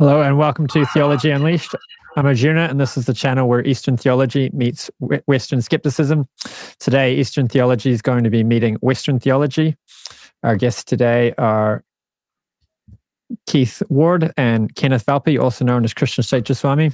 Hello, and welcome to Theology Unleashed. I'm Arjuna, and this is the channel where Eastern theology meets Western skepticism. Today, Eastern theology is going to be meeting Western theology. Our guests today are Keith Ward and Kenneth Valpey, also known as Krishna Kshetra Swami.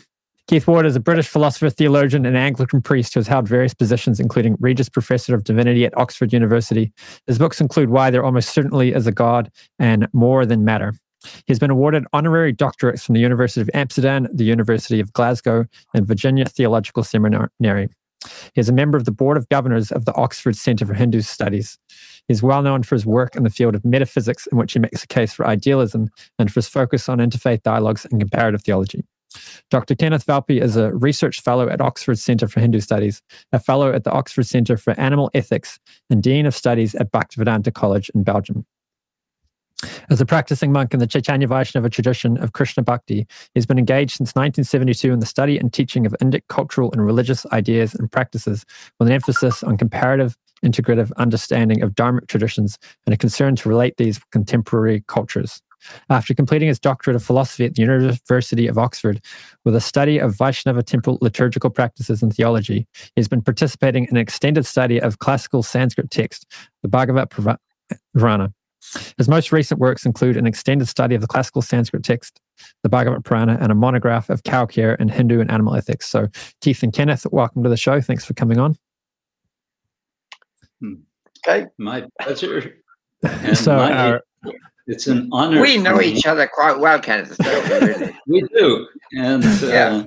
Keith Ward is a British philosopher, theologian, and Anglican priest who has held various positions, including Regius Professor of Divinity at Oxford University. His books include Why There Almost Certainly Is a God and More Than Matter. He has been awarded honorary doctorates from the University of Amsterdam, the University of Glasgow, and Virginia Theological Seminary. He is a member of the Board of Governors of the Oxford Centre for Hindu Studies. He is well known for his work in the field of metaphysics, in which he makes a case for idealism and for his focus on interfaith dialogues and comparative theology. Dr. Kenneth Valpey is a research fellow at Oxford Centre for Hindu Studies, a fellow at the Oxford Centre for Animal Ethics, and Dean of Studies at Bhaktivedanta College in Belgium. As a practicing monk in the Chaitanya Vaishnava tradition of Krishna Bhakti, he has been engaged since 1972 in the study and teaching of Indic cultural and religious ideas and practices, with an emphasis on comparative, integrative understanding of Dharmic traditions and a concern to relate these with contemporary cultures. After completing his doctorate of philosophy at the University of Oxford with a study of Vaishnava temple liturgical practices and theology, he has been participating in an extended study of classical Sanskrit text, the Bhagavata Purana. His most recent works include an extended study of the classical Sanskrit text, the Bhagavata Purana, and a monograph of cow care and Hindu and animal ethics. So, Keith and Kenneth, welcome to the show. Thanks for coming on. Hmm. Okay, my pleasure. so, my, our, it's an honor. We know each other quite well, Kenneth. Really. we do, and uh, yeah,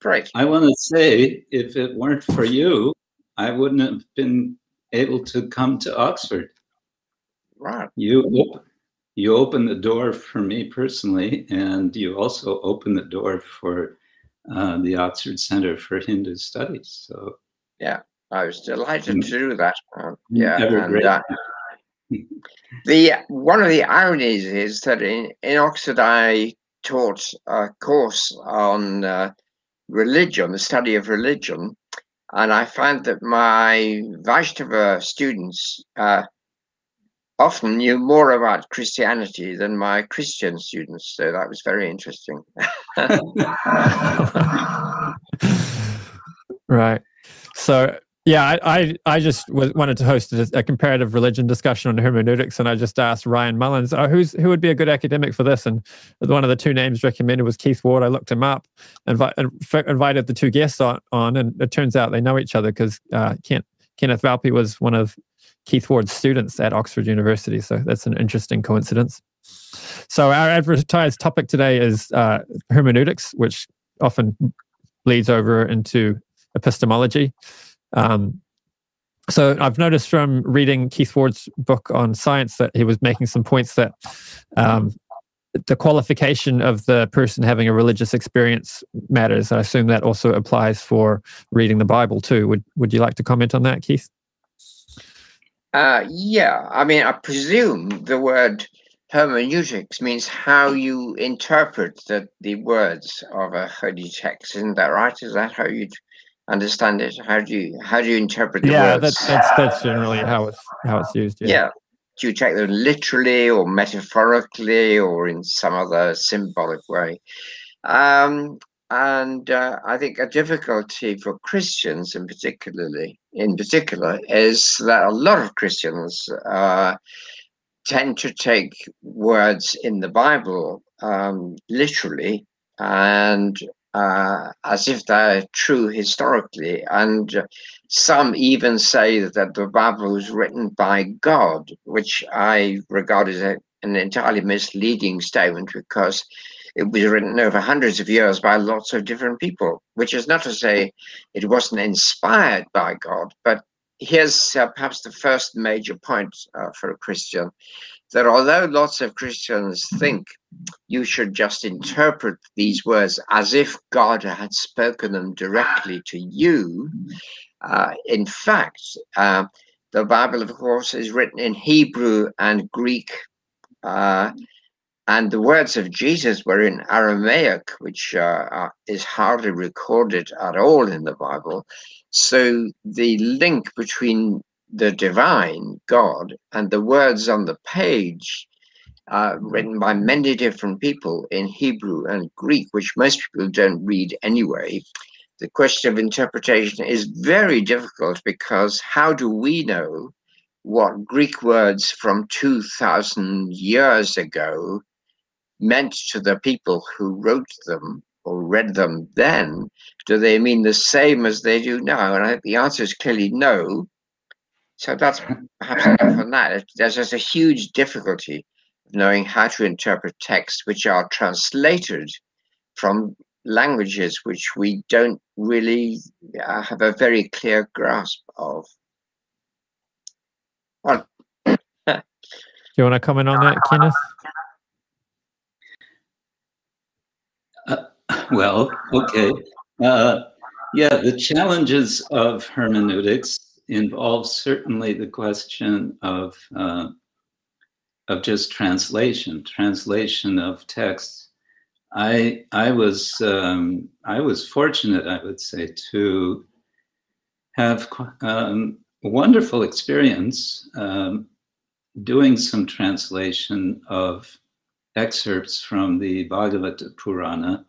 great. I want to say, if it weren't for you, I wouldn't have been able to come to Oxford. Right. You you open the door for me personally, and you also open the door for uh, the Oxford Center for Hindu Studies. So yeah, I was delighted mm. to do that. Uh, yeah, and, uh, the one of the ironies is that in, in Oxford I taught a course on uh, religion, the study of religion, and I found that my Vaishnava students uh, often knew more about Christianity than my Christian students. So that was very interesting. right. So yeah, I I, I just wanted to host a, a, comparative religion discussion on hermeneutics, and I just asked Ryan Mullins, oh, who's who would be a good academic for this? And one of the two names recommended was Keith Ward. I looked him up, invi- invited the two guests on, on, and it turns out they know each other because uh, Kenneth Valpey was one of Keith Ward's students at Oxford University. So that's an interesting coincidence. So our advertised topic today is uh, hermeneutics, which often bleeds over into epistemology. Um, so I've noticed from reading Keith Ward's book on science that he was making some points that um, the qualification of the person having a religious experience matters. I assume that also applies for reading the Bible too. Would Would you like to comment on that, Keith? Uh, yeah, I mean, I presume the word hermeneutics means how you interpret the, the words of a holy text. Isn't that right? Is that how you understand it? How do you how do you interpret the yeah, words? that's that's that's generally how it's how it's used. Yeah. yeah. Do you take them literally or metaphorically or in some other symbolic way? Um, and uh, I think a difficulty for Christians, in particularly, in particular, is that a lot of Christians uh, tend to take words in the Bible um, literally and uh, as if they're true historically. And some even say that the Bible was written by God, which I regard as a, an entirely misleading statement because it was written over hundreds of years by lots of different people, which is not to say it wasn't inspired by God. But here's uh, perhaps the first major point uh, for a Christian that although lots of Christians think you should just interpret these words as if God had spoken them directly to you, uh, in fact, uh, the Bible, of course, is written in Hebrew and Greek. And the words of Jesus were in Aramaic, which uh, uh, is hardly recorded at all in the Bible. So the link between the divine God and the words on the page uh, written by many different people in Hebrew and Greek, which most people don't read anyway. The question of interpretation is very difficult because how do we know what Greek words from 2000 years ago meant to the people who wrote them or read them then? Do they mean the same as they do now? And I think the answer is clearly no. So that's perhaps enough on that. There's just a huge difficulty of knowing how to interpret texts which are translated from languages which we don't really uh, have a very clear grasp of. Well, Do you want to comment on that, Kenneth? Well, okay. Uh, yeah, the challenges of hermeneutics involve certainly the question of uh, of just translation, translation of texts. I I was um, I was fortunate, I would say, to have um, a wonderful experience um, doing some translation of excerpts from the Bhagavata Purana.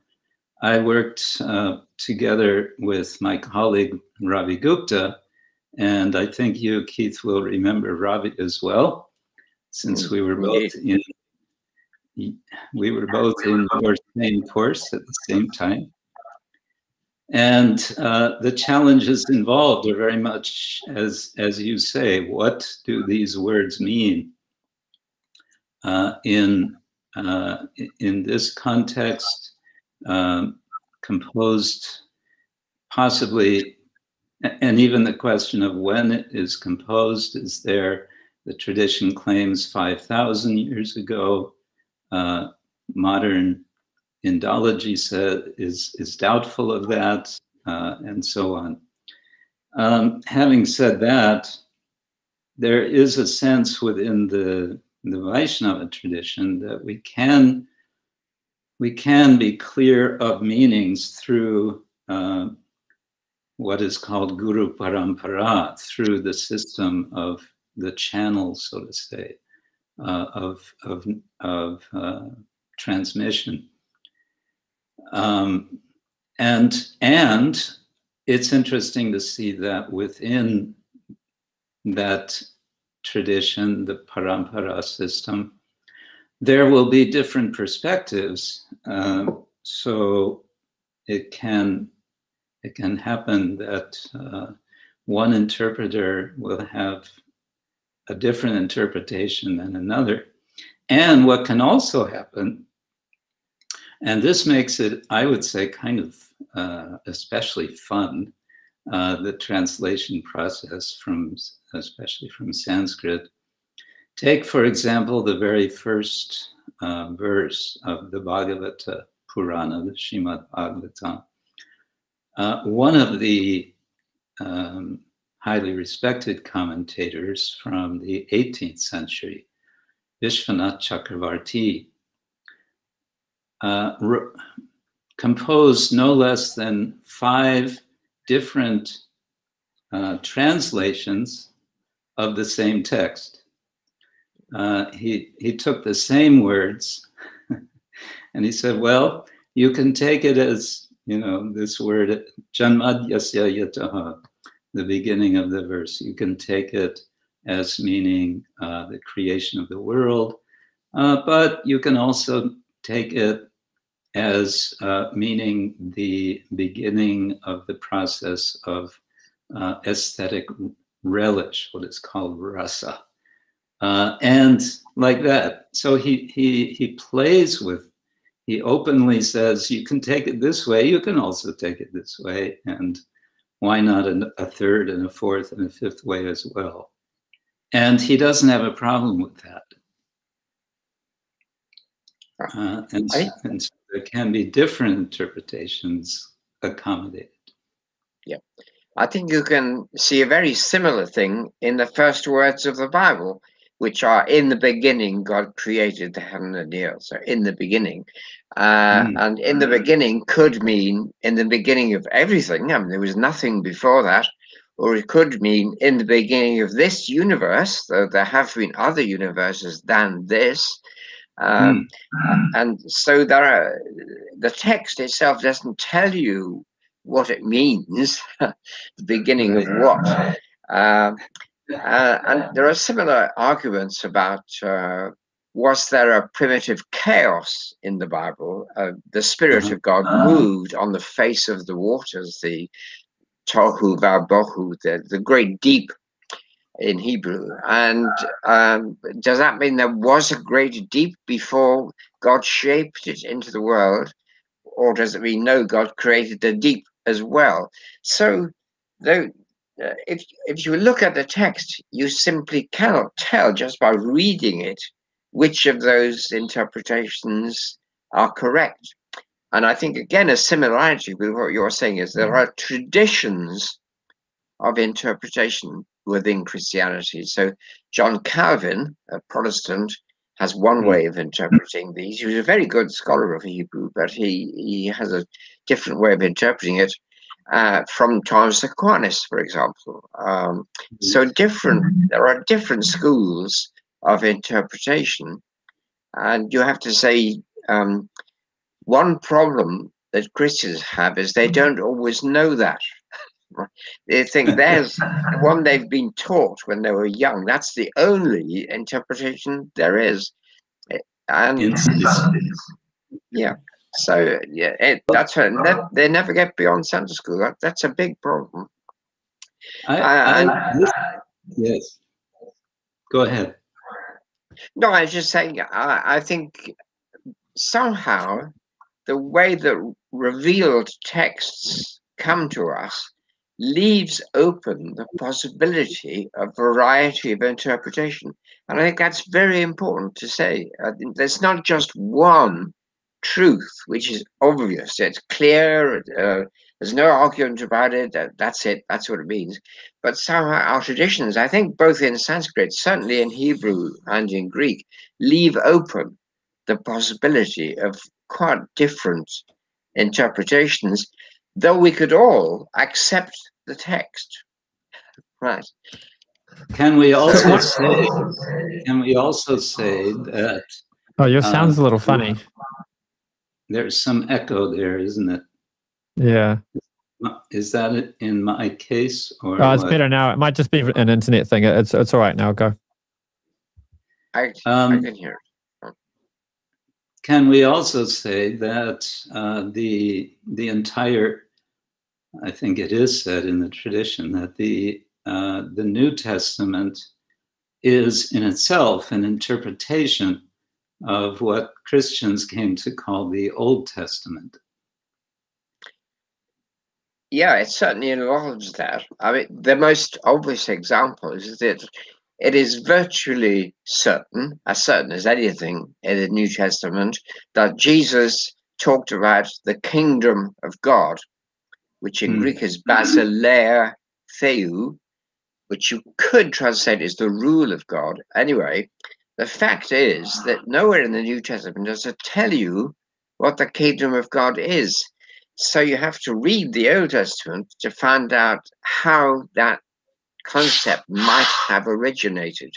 I worked uh, together with my colleague Ravi Gupta, and I think you, Keith, will remember Ravi as well, since we were both in we were both in our same course at the same time. And uh, the challenges involved are very much as as you say. What do these words mean uh, in uh, in this context? Um, composed, possibly, and even the question of when it is composed is there. The tradition claims five thousand years ago. Uh, modern Indology said, is, is doubtful of that, uh, and so on. Um, having said that, there is a sense within the, the Vaishnava tradition that we can we can be clear of meanings through uh, what is called Guru Parampara, through the system of the channel, so to say, uh, of, of, of uh, transmission. Um, and and it's interesting to see that within that tradition, the parampara system, there will be different perspectives. Uh, so it can it can happen that uh, one interpreter will have a different interpretation than another. And what can also happen and this makes it, I would say, kind of uh, especially fun, uh, the translation process from, especially from Sanskrit. Take, for example, the very first uh, verse of the Bhagavata Purana, the Shrimad Bhagavatam. Uh, one of the um, highly respected commentators from the 18th century, Vishwanath Chakravarti, uh, re- composed no less than five different uh, translations of the same text. Uh, he, he took the same words and he said, Well, you can take it as, you know, this word, Yasya Yataha, the beginning of the verse. You can take it as meaning uh, the creation of the world, uh, but you can also take it as uh, meaning the beginning of the process of uh, aesthetic relish, what is called rasa. Uh, and like that. So he, he, he plays with, he openly says, you can take it this way, you can also take it this way. And why not a, third and a fourth and a fifth way as well? And he doesn't have a problem with that. Uh, and, I, and so there can be different interpretations accommodated. Yeah. I think you can see a very similar thing in the first words of the Bible, which are in the beginning, God created the heaven and the earth. So, in the beginning. Uh, mm. And in the beginning could mean in the beginning of everything. I mean, there was nothing before that. Or it could mean in the beginning of this universe, though there have been other universes than this. Um, mm. And so there are, the text itself doesn't tell you what it means, the beginning of what. Uh, uh, and there are similar arguments about uh, was there a primitive chaos in the Bible? Uh, the Spirit of God moved on the face of the waters, the tohu vabohu, the, the great deep in Hebrew. And um, does that mean there was a great deep before God shaped it into the world? Or does it mean no, God created the deep as well? So, though, uh, if, if you look at the text, you simply cannot tell just by reading it which of those interpretations are correct. And I think, again, a similarity with what you're saying is there are traditions of interpretation within Christianity. So, John Calvin, a Protestant, has one hmm. way of interpreting these. He was a very good scholar of Hebrew, but he, he has a different way of interpreting it uh, from Thomas Aquinas, for example. Um, so different, there are different schools of interpretation. And you have to say, um, one problem that Christians have is they don't always know that. they think there's the one they've been taught when they were young. That's the only interpretation there is. And yeah, so yeah, it, that's a, uh, they never get beyond Sunday school. That, that's a big problem. I, uh, I, and, yes. Go ahead. No, I was just saying, I, I think somehow the way that revealed texts come to us leaves open the possibility of variety of interpretation. And I think that's very important to say. there's not just one truth, which is obvious, it's clear, uh, there's no argument about it. That's it. That's what it means. But somehow our traditions, I think both in Sanskrit, certainly in Hebrew and in Greek, leave open the possibility of quite different interpretations, though we could all accept the text. Right. Can we also say? Can we also say that? Oh, your sound's um, a little funny. There's some echo there, isn't it? Yeah. Is that in my case or? Oh, it's what? better now. It might just be an internet thing. It's it's all right now. Go. I, um, I can hear. Can we also say that uh, the the entire, I think it is said in the tradition that the uh, the New Testament is in itself an interpretation of what Christians came to call the Old Testament yeah, it certainly involves that. I mean, the most obvious example is that it is virtually certain, as certain as anything in the New Testament, that Jesus talked about the kingdom of God, which in mm. Greek is basileia theou, which you could translate as the rule of God. Anyway, the fact is that nowhere in the New Testament does it tell you what the kingdom of God is. So you have to read the Old Testament to find out how that concept might have originated.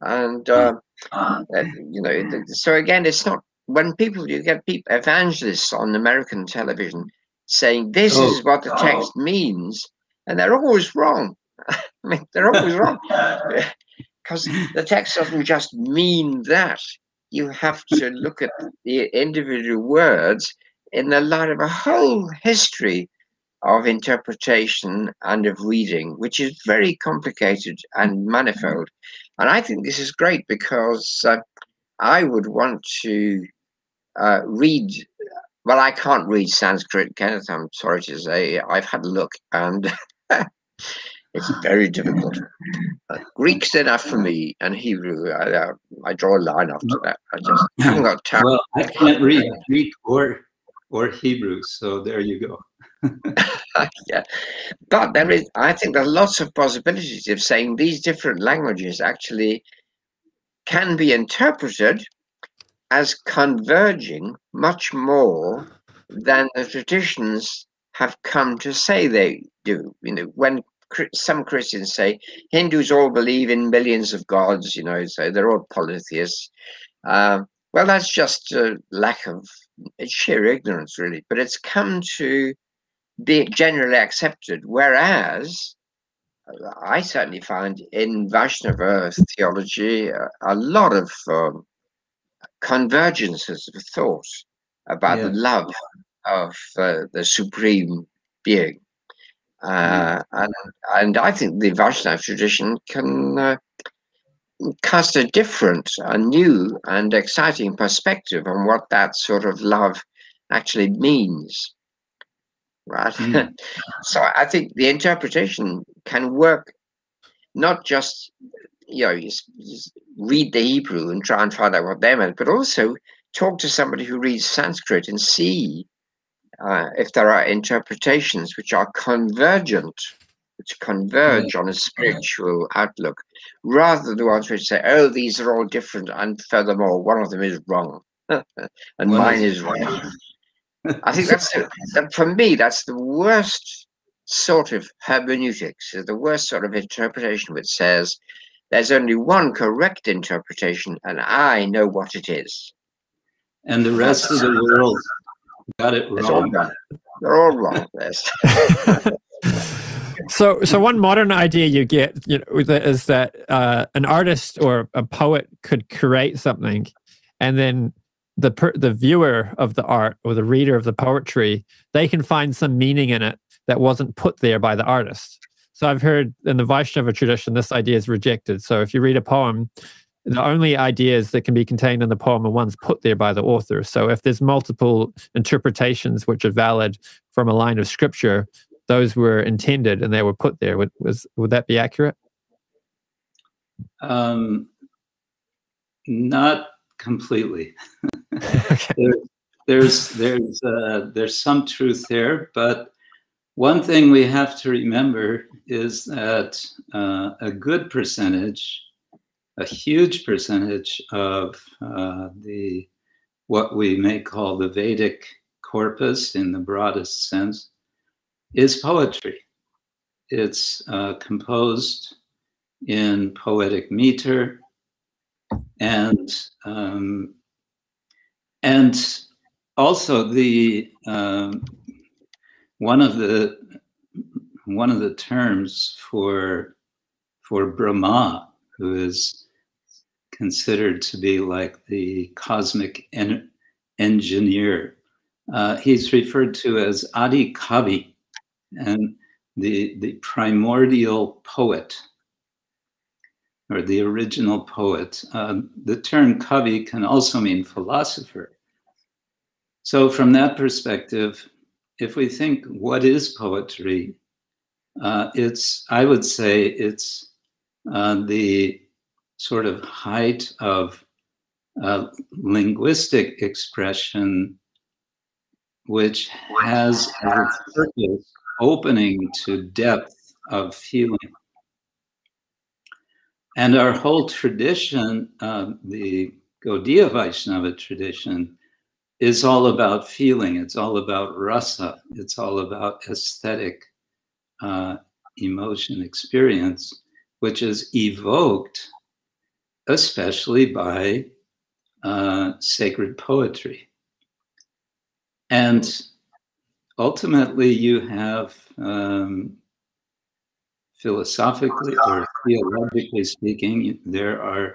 And, uh, uh, you know, so again, it's not when people, you get people, evangelists on American television saying this oh. is what the text means, and they're always wrong. I mean, they're always wrong. Because the text doesn't just mean that. You have to look at the individual words in the light of a whole history of interpretation and of reading, which is very complicated and manifold. And I think this is great because uh, I would want to uh, read. Well, I can't read Sanskrit, Kenneth. I'm sorry to say. I've had a look, and it's very difficult. Uh, Greek's enough for me, and Hebrew. I, uh, I draw a line after that. I just haven't got time. Well, I can't read Greek or or Hebrew. So there you go. yeah, but there is. I think there's lots of possibilities of saying these different languages actually can be interpreted as converging much more than the traditions have come to say they do. You know, when some Christians say Hindus all believe in millions of gods, you know, so they're all polytheists. Uh, Well, that's just a lack of it's sheer ignorance, really. But it's come to be generally accepted. Whereas uh, I certainly find in Vaishnava theology uh, a lot of um, convergences of thought about yeah. the love of uh, the supreme being. Uh, mm. and, and I think the Vaishnava tradition can uh, cast a different, a new, and exciting perspective on what that sort of love actually means. Right. Mm. so I think the interpretation can work not just, you know, you, you read the Hebrew and try and find out what they meant, but also talk to somebody who reads Sanskrit and see uh, if there are interpretations which are convergent which converge on a spiritual outlook, rather than the ones which say, oh, these are all different, and furthermore, one of them is wrong, and mine is right. I think that's, that for me, that's the worst sort of hermeneutics, the worst sort of interpretation which says, there's only one correct interpretation, and I know what it is. And the rest of the world got it wrong. All They're all wrong. so so one modern idea you get you know is that uh, an artist or a poet could create something and then the per, the viewer of the art or the reader of the poetry they can find some meaning in it that wasn't put there by the artist so i've heard in the vaishnava tradition this idea is rejected so if you read a poem the only ideas that can be contained in the poem are ones put there by the author. So if there's multiple interpretations which are valid from a line of scripture, those were intended and they were put there. Would was would that be accurate? Um, not completely. there, there's there's uh, there's some truth there, but one thing we have to remember is that uh, a good percentage, a huge percentage of uh, the what we may call the Vedic corpus in the broadest sense is poetry. It's uh, composed in poetic meter and um, and also the um, one of the one of the terms for for Brahma, who is considered to be like the cosmic en- engineer, uh, he's referred to as Adi Kavi, and the, the primordial poet or the original poet. Uh, the term kavi can also mean philosopher. So, from that perspective, if we think what is poetry, uh, it's, I would say, it's uh, the sort of height of uh, linguistic expression which has purpose opening to depth of feeling. And our whole tradition, uh, the Gaudiya Vaishnava tradition, is all about feeling. It's all about rasa. It's all about aesthetic uh, emotion experience, which is evoked especially by uh, sacred poetry. And ultimately you have um, philosophically or theologically speaking, there are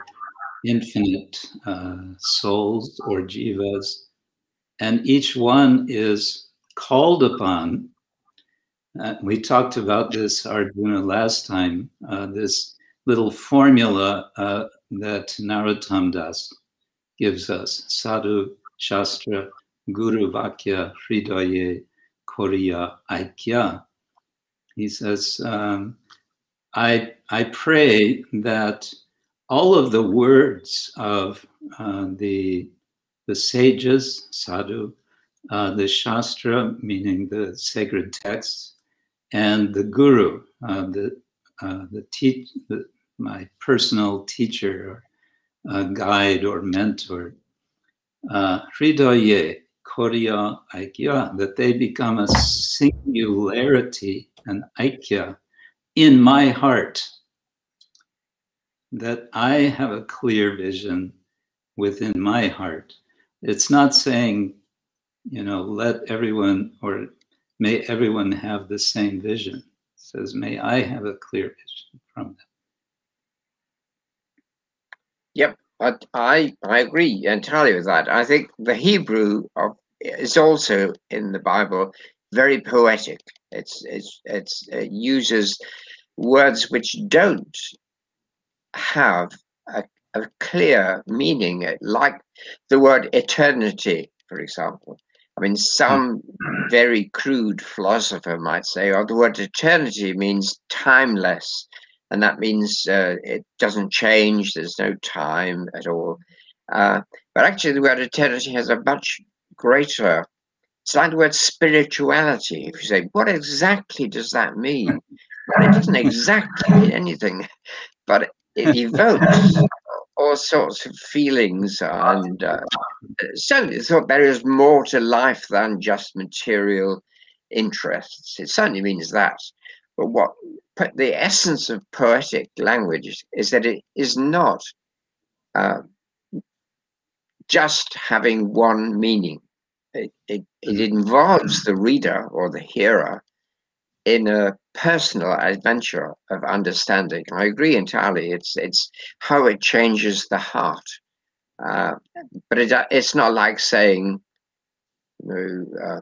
infinite uh, souls or jivas, and each one is called upon. Uh, we talked about this, Arjuna, last time, uh, this little formula uh, that Narottam Das gives us sadhu, shastra, guru vakya, hridaye, Koriya Aikya. He says, um, I, I pray that all of the words of uh, the, the sages, sadhu, uh, the shastra, meaning the sacred texts, and the guru, uh, the, uh, the, te- the, my personal teacher or uh, guide or mentor, uh, Koriya Aikya, that they become a singularity, an Aikya in my heart. That I have a clear vision within my heart. It's not saying, you know, let everyone or may everyone have the same vision. It says, may I have a clear vision from them. Yep, I, I, I agree entirely with that. I think the Hebrew of, is also in the Bible very poetic. It's it's it's it uses words which don't have a, a clear meaning, like the word eternity, for example. I mean, some hmm. very crude philosopher might say, oh, the word eternity means timeless and that means uh, it doesn't change. There's no time at all. Uh, but actually, the word eternity has a much greater. It's like the word spirituality. If you say, what exactly does that mean? Well, it doesn't exactly mean anything, but it evokes all sorts of feelings and uh, certainly thought there is more to life than just material interests. It certainly means that. But what the essence of poetic language is that it is not uh, just having one meaning. It, it, it involves the reader or the hearer in a personal adventure of understanding. I agree entirely. It's it's how it changes the heart, uh, but it, it's not like saying, you know, uh,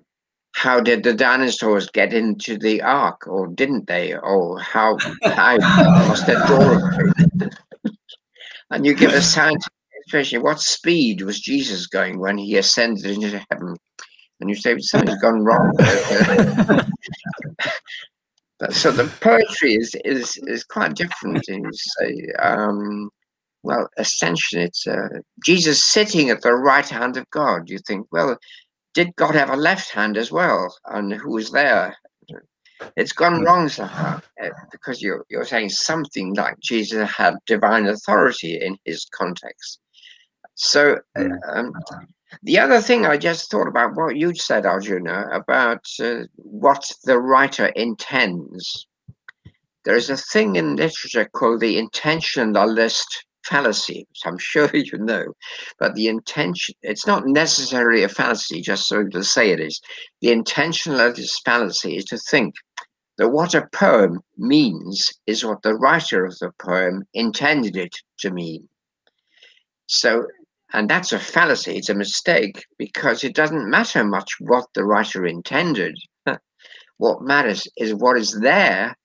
how did the dinosaurs get into the ark, or didn't they? Or how how was the door and you give a scientific especially what speed was Jesus going when he ascended into heaven? And you say something's gone wrong. but, so the poetry is is is quite different. And you say, um, well, essentially, it's uh, Jesus sitting at the right hand of God. You think, well, did God have a left hand as well? And who was there? It's gone hmm. wrong somehow uh, because you're, you're saying something like Jesus had divine authority in his context. So, hmm. um, the other thing I just thought about what you said, Arjuna, about uh, what the writer intends. There is a thing in literature called the intentionalist fallacy, which I'm sure you know, but the intention, it's not necessarily a fallacy, just so to say it is. The intention of this fallacy is to think that what a poem means is what the writer of the poem intended it to mean. So, and that's a fallacy, it's a mistake, because it doesn't matter much what the writer intended. what matters is what is there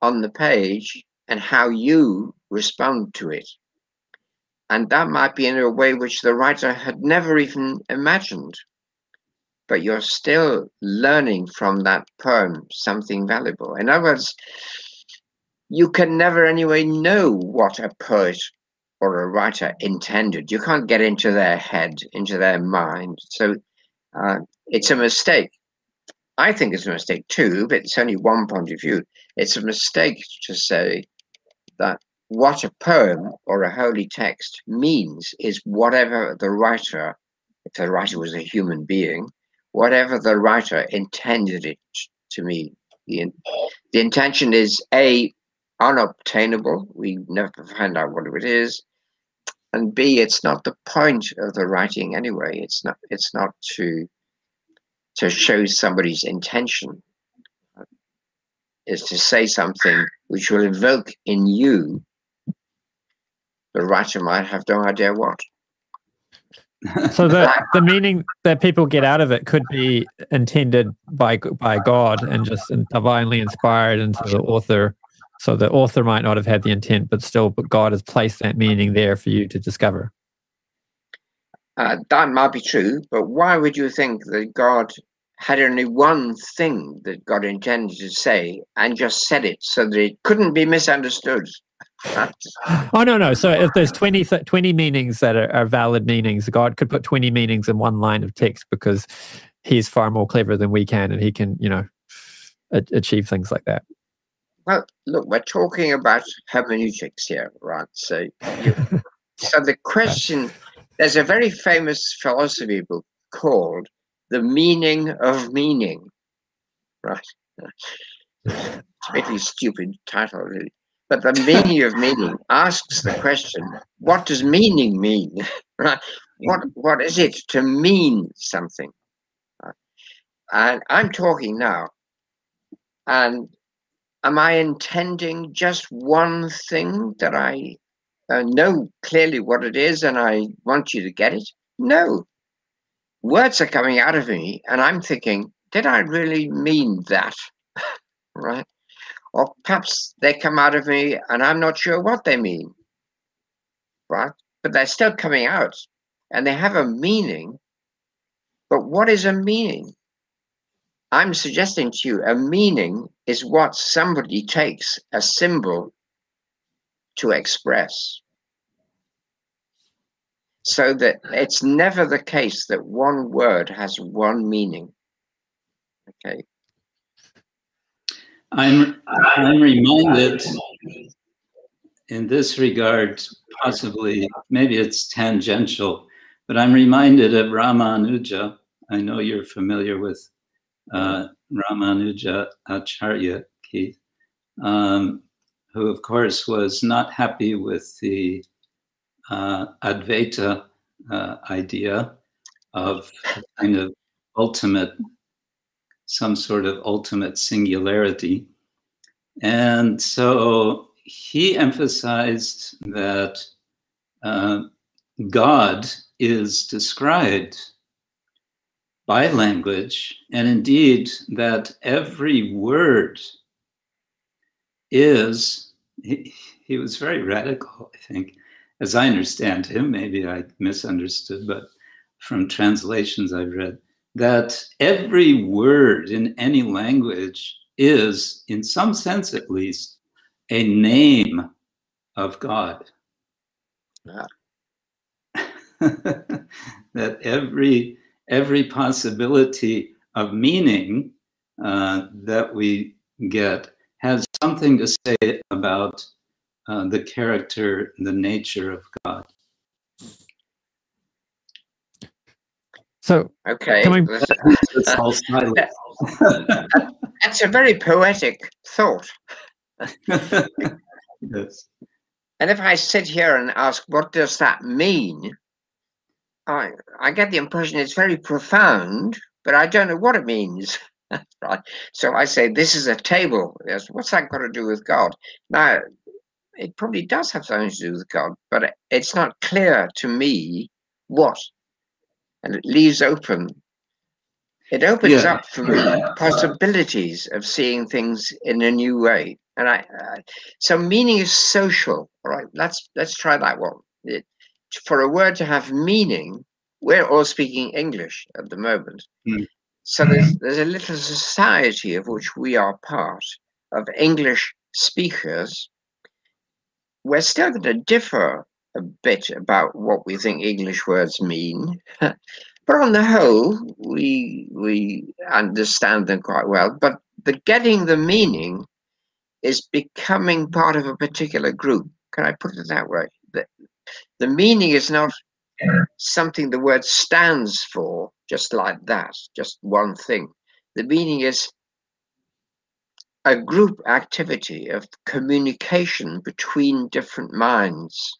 on the page and how you respond to it. And that might be in a way which the writer had never even imagined. But you're still learning from that poem something valuable. In other words, you can never anyway know what a poet or a writer intended. You can't get into their head, into their mind. So uh, it's a mistake. I think it's a mistake too, but it's only one point of view. It's a mistake to say that what a poem or a holy text means is whatever the writer, if the writer was a human being, whatever the writer intended it to mean. The, the intention is A, unobtainable. We never find out what it is. And B, it's not the point of the writing anyway. It's not it's not to to show somebody's intention. Is to say something which will evoke in you the writer might have no idea what. so the the meaning that people get out of it could be intended by by God and just divinely inspired into the author. So the author might not have had the intent, but still, but God has placed that meaning there for you to discover. Uh, that might be true, but why would you think that God had only one thing that God intended to say and just said it so that it couldn't be misunderstood? oh no no. So if there's 20, 20 meanings that are, are, valid meanings god could put 20 meanings in one line of text because he's far more clever than we can and he can you know a- achieve things like that. Well look we're talking about hermeneutics here right? So you, so the question there's a very famous philosophy book called the meaning of meaning right it's a really stupid title really but the meaning of meaning asks the question, what does meaning mean? right? What what is it to mean something? Right? And I'm talking now. And am I intending just one thing that I uh, know clearly what it is and I want you to get it? No. Words are coming out of me and I'm thinking, did I really mean that? right? Or perhaps they come out of me and I'm not sure what they mean. Right? But they're still coming out and they have a meaning. But what is a meaning? I'm suggesting to you a meaning is what somebody takes a symbol to express. So that it's never the case that one word has one meaning. Okay. I'm, I'm reminded in this regard, possibly, maybe it's tangential, but I'm reminded of Ramanuja. I know you're familiar with uh, Ramanuja Acharya, Keith, um, who, of course, was not happy with the uh, Advaita uh, idea of kind of ultimate, some sort of ultimate singularity. And so he emphasized that uh, God is described by language, and indeed that every word is, he, he, was very radical, I think, as I understand him. Maybe I misunderstood, but from translations I've read, that every word in any language is, in some sense at least, a name of God. Yeah. that every every possibility of meaning uh, that we get has something to say about uh, the character, the nature of God. So, okay, coming... that's a very poetic thought. yes. And if I sit here and ask, what does that mean? I, I get the impression it's very profound, but I don't know what it means. right. So I say, this is a table. Yes. What's that got to do with God? Now, it probably does have something to do with God, but it's not clear to me what. And it leaves open. It opens yeah. up for me possibilities of seeing things in a new way. And I, uh, so meaning is social. All right, let's let's try that one. It, for a word to have meaning, we're all speaking English at the moment. Mm. So there's, there's a little society of which we are part of English speakers. We're still going to differ a bit about what we think English words mean. but on the whole, we we understand them quite well. But the getting the meaning is becoming part of a particular group. Can I put it that way? The, the meaning is not something the word stands for, just like that, just one thing. The meaning is a group activity of communication between different minds.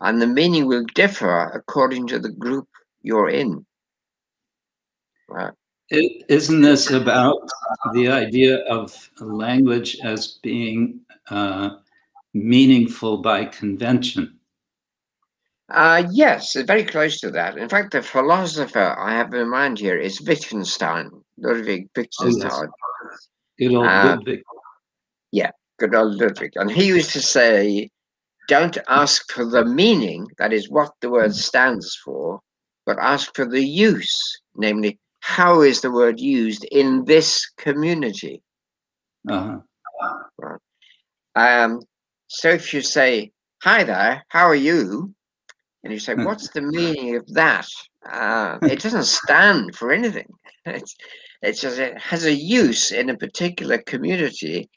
And the meaning will differ according to the group you're in. Right. Isn't this about the idea of language as being uh, meaningful by convention? Uh, yes, very close to that. In fact, the philosopher I have in mind here is Wittgenstein, Ludwig Wittgenstein. Oh, yes. Good old uh, Ludwig. Yeah, good old Ludwig. And he used to say, don't ask for the meaning, that is what the word stands for, but ask for the use, namely, how is the word used in this community? Uh-huh. Right. Um, so if you say, hi there, how are you? And you say, what's the meaning of that? Uh, it doesn't stand for anything. It's just, it has a use in a particular community.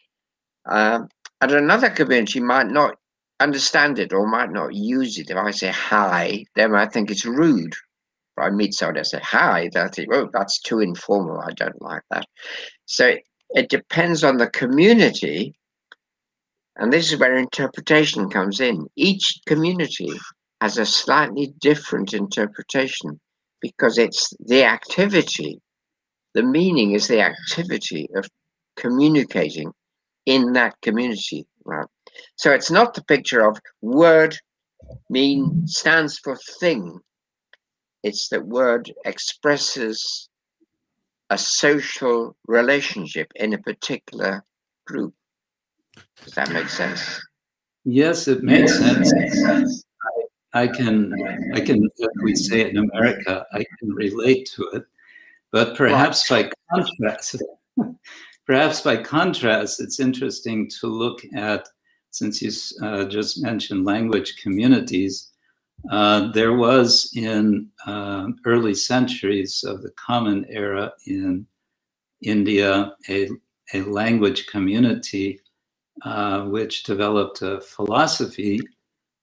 Um, and another community might not understand it or might not use it. If I say hi, they might think it's rude. If I meet someone and say hi, they'll think, oh, that's too informal. I don't like that. So it depends on the community and this is where interpretation comes in. Each community has a slightly different interpretation because it's the activity, the meaning is the activity of communicating in that community. Right? So it's not the picture of word mean stands for thing. It's that word expresses a social relationship in a particular group. Does that make sense? Yes, it makes sense. I, I can, I can, we say it in America, I can relate to it. But perhaps by contrast, perhaps by contrast, it's interesting to look at, since you uh, just mentioned language communities, uh, there was in uh, early centuries of the Common Era in India a, a language community uh, which developed a philosophy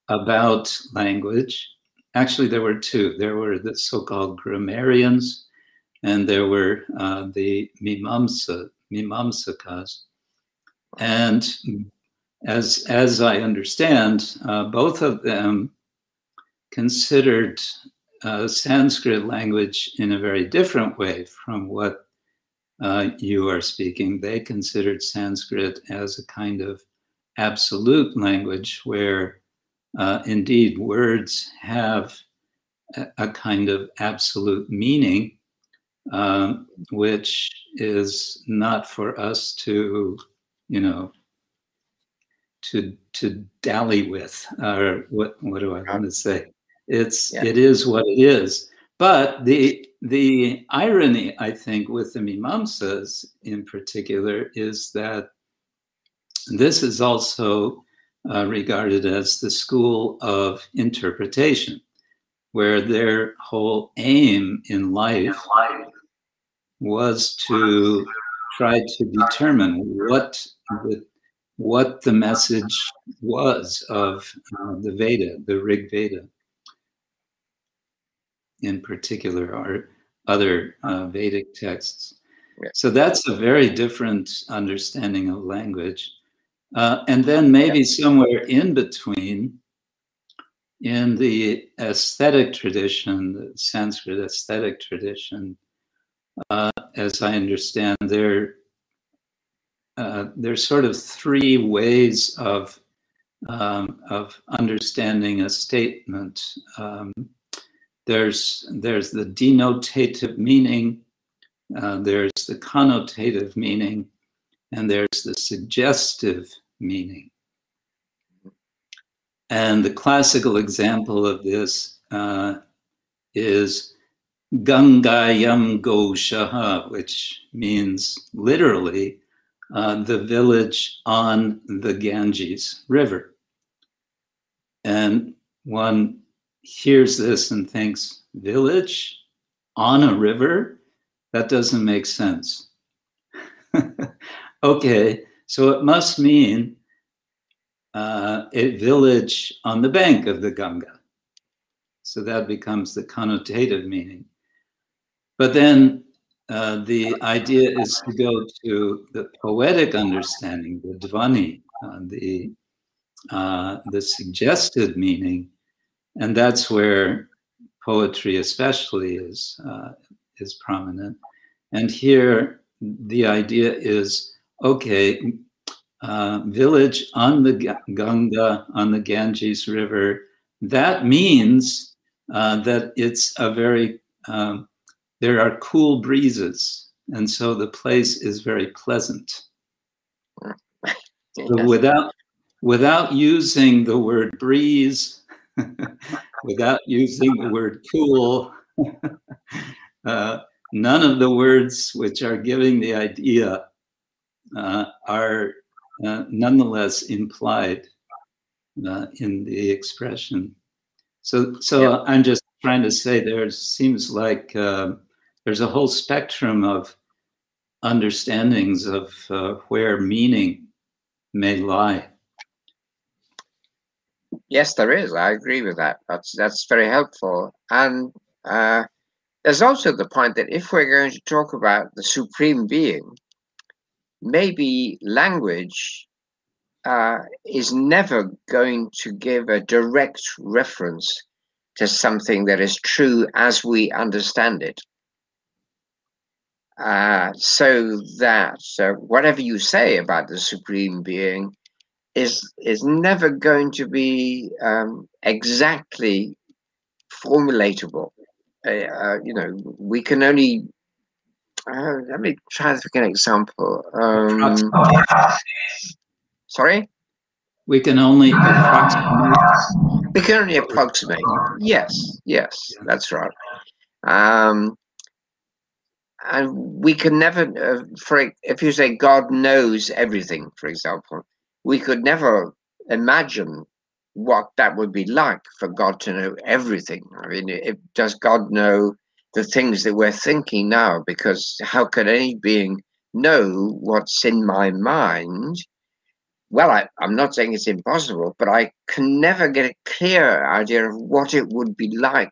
about language. Actually, there were two. There were the so-called grammarians, and there were uh, the Mimamsa, Mimamsakas. And as, as I understand, uh, both of them considered uh, Sanskrit language in a very different way from what uh, you are speaking. They considered Sanskrit as a kind of absolute language where uh, indeed words have a, a, kind of absolute meaning, um, which is not for us to, you know, to to dally with, or what what do I want to say? It's yeah. it is what it is. But the the irony, I think, with the Mimamsas in particular is that this is also uh, regarded as the school of interpretation, where their whole aim in life was to try to determine what the, what the message was of uh, the Veda, the Rig Veda in particular or other uh, Vedic texts. Yeah. So that's a very different understanding of language. Uh, and then maybe yeah. somewhere in between, in the aesthetic tradition, the Sanskrit aesthetic tradition, uh, as I understand, there, uh, there's sort of three ways of um, of understanding a statement. Um, there's, there's the denotative meaning, uh, there's the connotative meaning, and there's the suggestive meaning. And the classical example of this uh, is Gangayam Goshaha, which means literally uh, the village on the Ganges River. And one hears this and thinks, village on a river? That doesn't make sense. okay, so it must mean uh, a village on the bank of the Ganga. So that becomes the connotative meaning. But then uh, the idea is to go to the poetic understanding, the dhvani, uh, the, uh, the suggested meaning, and that's where poetry especially is uh, is prominent. And here the idea is okay uh, village on the ganga on the ganges river that means uh, that it's a very um, there are cool breezes and so the place is very pleasant so without without using the word breeze without using the word cool. uh, none of the words which are giving the idea uh, are uh, nonetheless implied uh, in the expression. So, so yeah. I'm just trying to say there seems like uh, there's a whole spectrum of understandings of uh, where meaning may lie. Yes, there is. I agree with that. That's that's very helpful. And uh, there's also the point that if we're going to talk about the supreme being, maybe language uh, is never going to give a direct reference to something that is true as we understand it. Uh, so that uh, whatever you say about the supreme being is is never going to be um, exactly formulatable. Uh, uh you know, we can only. Uh, let me try to think an example. Um, sorry. We can only approximate. We can only approximate. Yes, yes, that's right. Um, and we can never, uh, for if you say God knows everything, for example, we could never imagine what that would be like for God to know everything. I mean, if, does God know the things that we're thinking now? Because how could any being know what's in my mind? Well, I, I'm not saying it's impossible, but I can never get a clear idea of what it would be like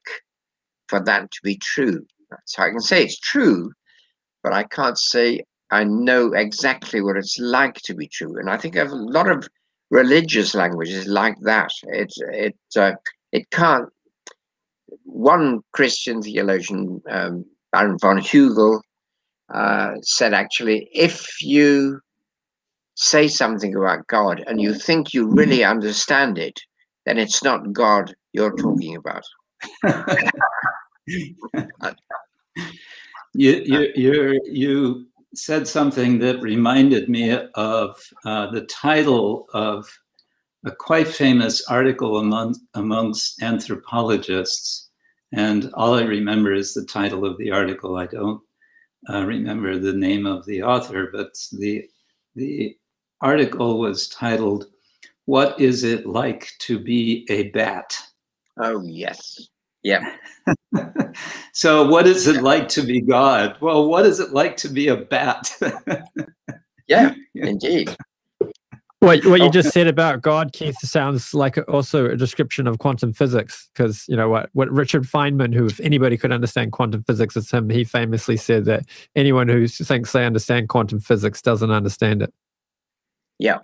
for that to be true. So I can say it's true, but I can't say I know exactly what it's like to be true. And I think a lot of religious languages like that. It it uh, it can't. One Christian theologian, um, Baron von Hugel, uh, said actually, if you say something about God and you think you really understand it, then it's not God you're talking about. you you you you said something that reminded me of uh, the title of a quite famous article among, amongst anthropologists. And all I remember is the title of the article. I don't uh, remember the name of the author, but the, the article was titled, What is it like to be a bat? Oh, yes. Yeah. so, what is it like to be God? Well, what is it like to be a bat? yeah, indeed. What, what you oh. just said about God, Keith, sounds like also a description of quantum physics. Because you know what, what Richard Feynman, who if anybody could understand quantum physics, it's him. He famously said that anyone who thinks they understand quantum physics doesn't understand it. Yeah,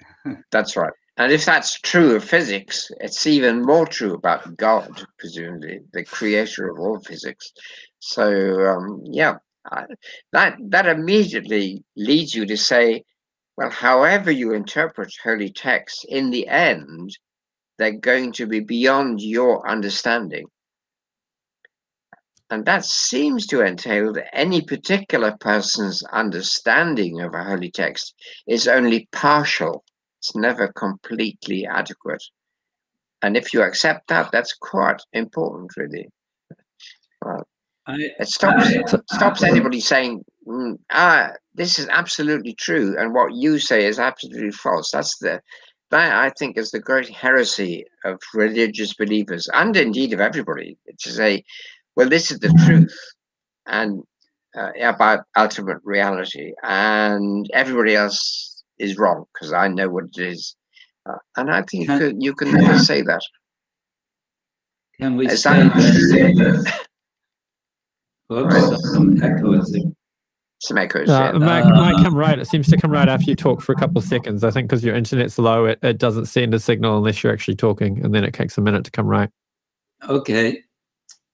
that's right. And if that's true of physics, it's even more true about God, presumably the creator of all physics. So um, yeah, that that immediately leads you to say, well, however you interpret holy texts, in the end, they're going to be beyond your understanding. And that seems to entail that any particular person's understanding of a holy text is only partial it's never completely adequate. And if you accept that, that's quite important, really. I, it stops I, stops anybody saying, mm, "Ah, this is absolutely true," and what you say is absolutely false. That's the that I think is the great heresy of religious believers, and indeed of everybody, to say, "Well, this is the truth," and uh, about ultimate reality, and everybody else is wrong because I know what it is. Uh, and I think can, you, can, you can never say that. Can we say that? Oops, some echoes. Some echoes. Uh, yeah. might, uh, might come right. It seems to come right after you talk for a couple of seconds. I think because your internet's low, it, it doesn't send a signal unless you're actually talking, and then it takes a minute to come right. Okay.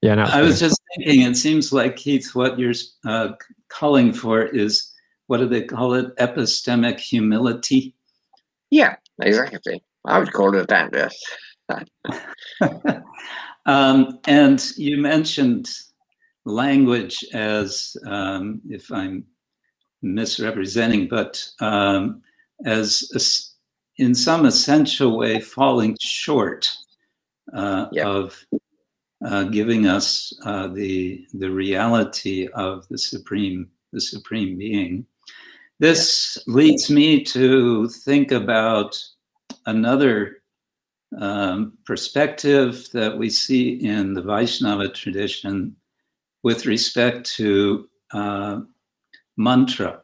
Yeah, no, I was just thinking. It seems like Keith, what you're uh, calling for is what do they call it? Epistemic humility. Yeah, exactly. I would call it that. Yes. um, and you mentioned language as, um, if I'm misrepresenting, but um, as a, in some essential way falling short uh, of uh, giving us uh, the the reality of the supreme the supreme being. This leads me to think about another um, perspective that we see in the Vaishnava tradition with respect to uh, mantra.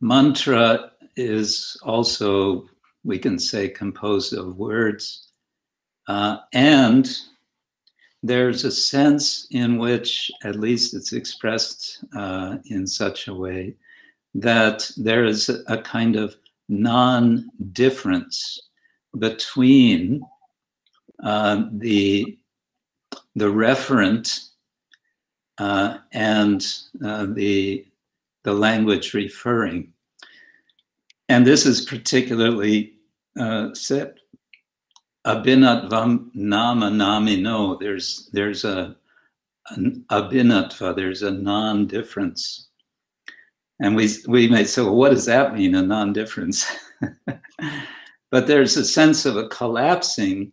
Mantra is also, we can say, composed of words. Uh, and there's a sense in which, at least it's expressed uh, in such a way, that there is a kind of non-difference between uh, the the referent uh, and uh, the the language referring. And this is particularly uh, said abhinnatvam nama namino. There's there's a an abhinnatva. There's a non-difference. And we we may say, well, what does that mean? A non-difference. but there's a sense of a collapsing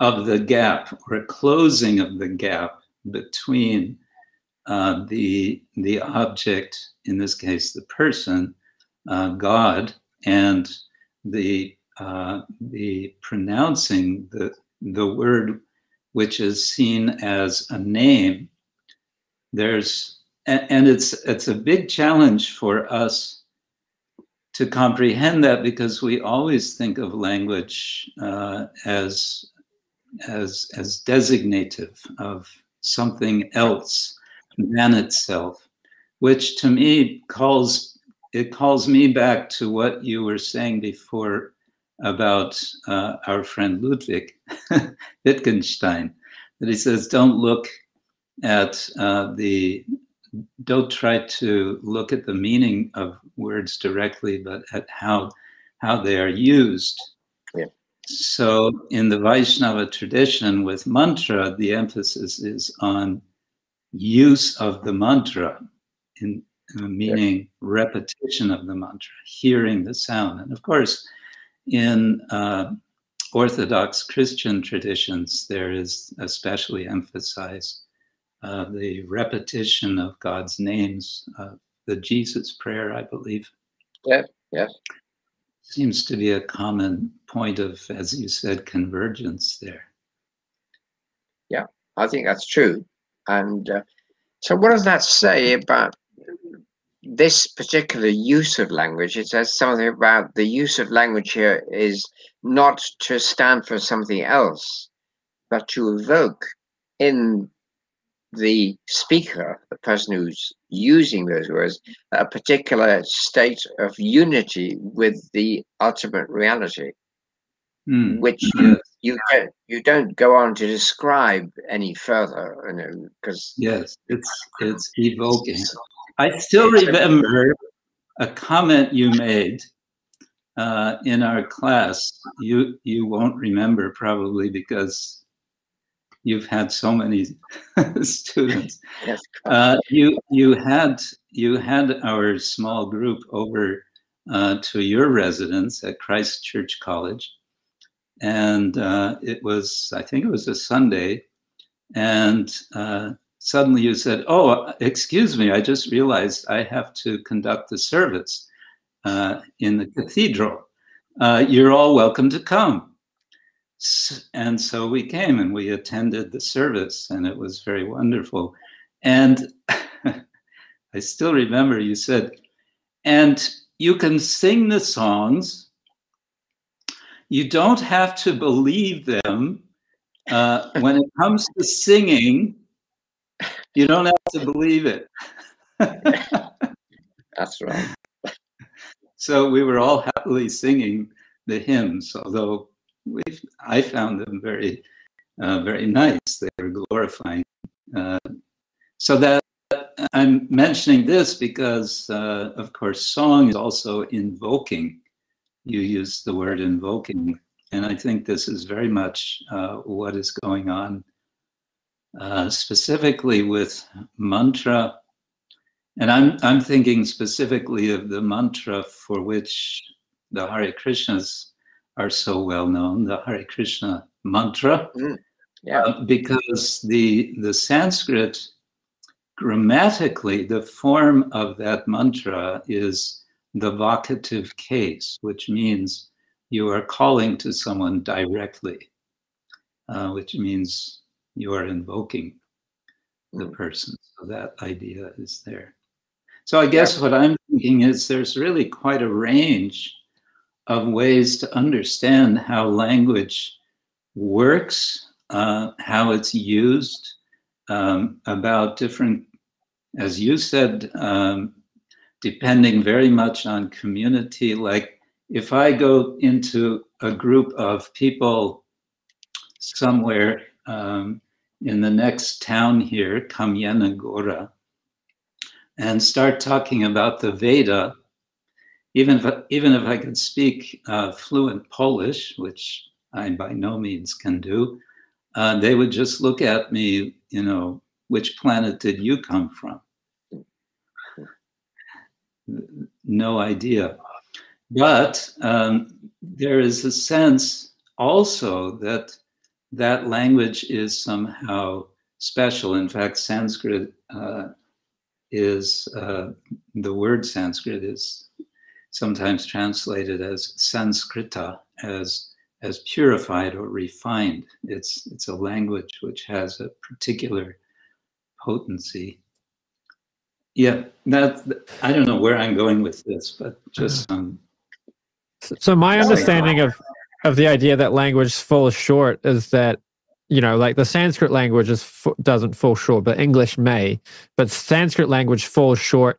of the gap or a closing of the gap between uh, the the object, in this case, the person, uh, God, and the uh, the pronouncing the the word which is seen as a name. There's and, and it's it's a big challenge for us to comprehend that because we always think of language uh, as as as designative of something else than itself, which to me calls it calls me back to what you were saying before about uh, our friend Ludwig Wittgenstein, that he says, don't look at uh, the, don't try to look at the meaning of words directly, but at how how they are used. Yeah. So in the Vaishnava tradition with mantra, the emphasis is on use of the mantra, in uh, meaning yeah. repetition of the mantra, hearing the sound. And of course, in uh, Orthodox Christian traditions, there is especially emphasized uh, the repetition of God's names, uh, the Jesus prayer, I believe. Yeah, yeah. Seems to be a common point of, as you said, convergence there. Yeah, I think that's true. And uh, so, what does that say about this particular use of language? It says something about the use of language here is not to stand for something else, but to evoke in the speaker, the person who's using those words, a particular state of unity with the ultimate reality, mm. which you you don't you don't go on to describe any further, you know, because yes, it's it's evoking. I still remember a comment you made uh, in our class. You you won't remember probably because you've had so many students. Yes. Uh, you you had you had our small group over uh, to your residence at Christ Church College, and uh, it was I think it was a Sunday, and uh, suddenly you said, "Oh, excuse me, I just realized I have to conduct the service uh, in the cathedral. Uh, you're all welcome to come." And so we came and we attended the service, and it was very wonderful. And I still remember you said, "And you can sing the songs." You don't have to believe them. Uh, when it comes to singing, you don't have to believe it. That's right. So we were all happily singing the hymns, although we I found them very, uh, very nice. They were glorifying. Uh, so that I'm mentioning this because, uh, of course, song is also invoking. You use the word invoking, and I think this is very much uh, what is going on uh, specifically with mantra. And I'm, I'm thinking specifically of the mantra for which the Hare Krishnas are so well known, the Hare Krishna mantra. Mm, yeah. Uh, because the, the Sanskrit, grammatically, the form of that mantra is the vocative case, which means you are calling to someone directly, uh, which means you are invoking the Mm. person. So that idea is there. So I guess what I'm thinking is there's really quite a range of ways to understand how language works, uh, how it's used, um, about different, as you said, um, depending very much on community. Like if I go into a group of people somewhere um, in the next town here, Kamienna Gora, and start talking about the Veda, even if, even if I could speak uh, fluent Polish, which I by no means can do, uh, they would just look at me, you know, which planet did you come from? No idea. But um, there is a sense also that that language is somehow special. In fact, Sanskrit uh, is uh, the word Sanskrit is sometimes translated as Sanskrita, as as purified or refined. It's it's a language which has a particular potency. Yeah, that I don't know where I'm going with this, but just um. So my understanding of of the idea that language falls short is that you know like the sanskrit language is doesn't fall short but english may but sanskrit language falls short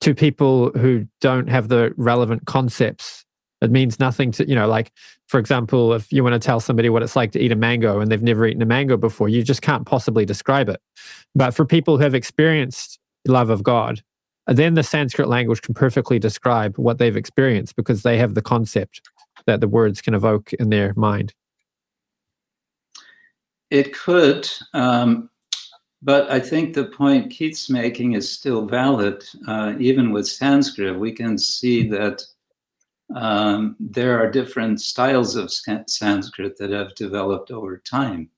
to people who don't have the relevant concepts it means nothing to you know like for example if you want to tell somebody what it's like to eat a mango and they've never eaten a mango before you just can't possibly describe it but for people who have experienced love of god then the sanskrit language can perfectly describe what they've experienced because they have the concept that the words can evoke in their mind? It could, um, but I think the point Keith's making is still valid. Uh, even with Sanskrit, we can see that um, there are different styles of Sanskrit that have developed over time.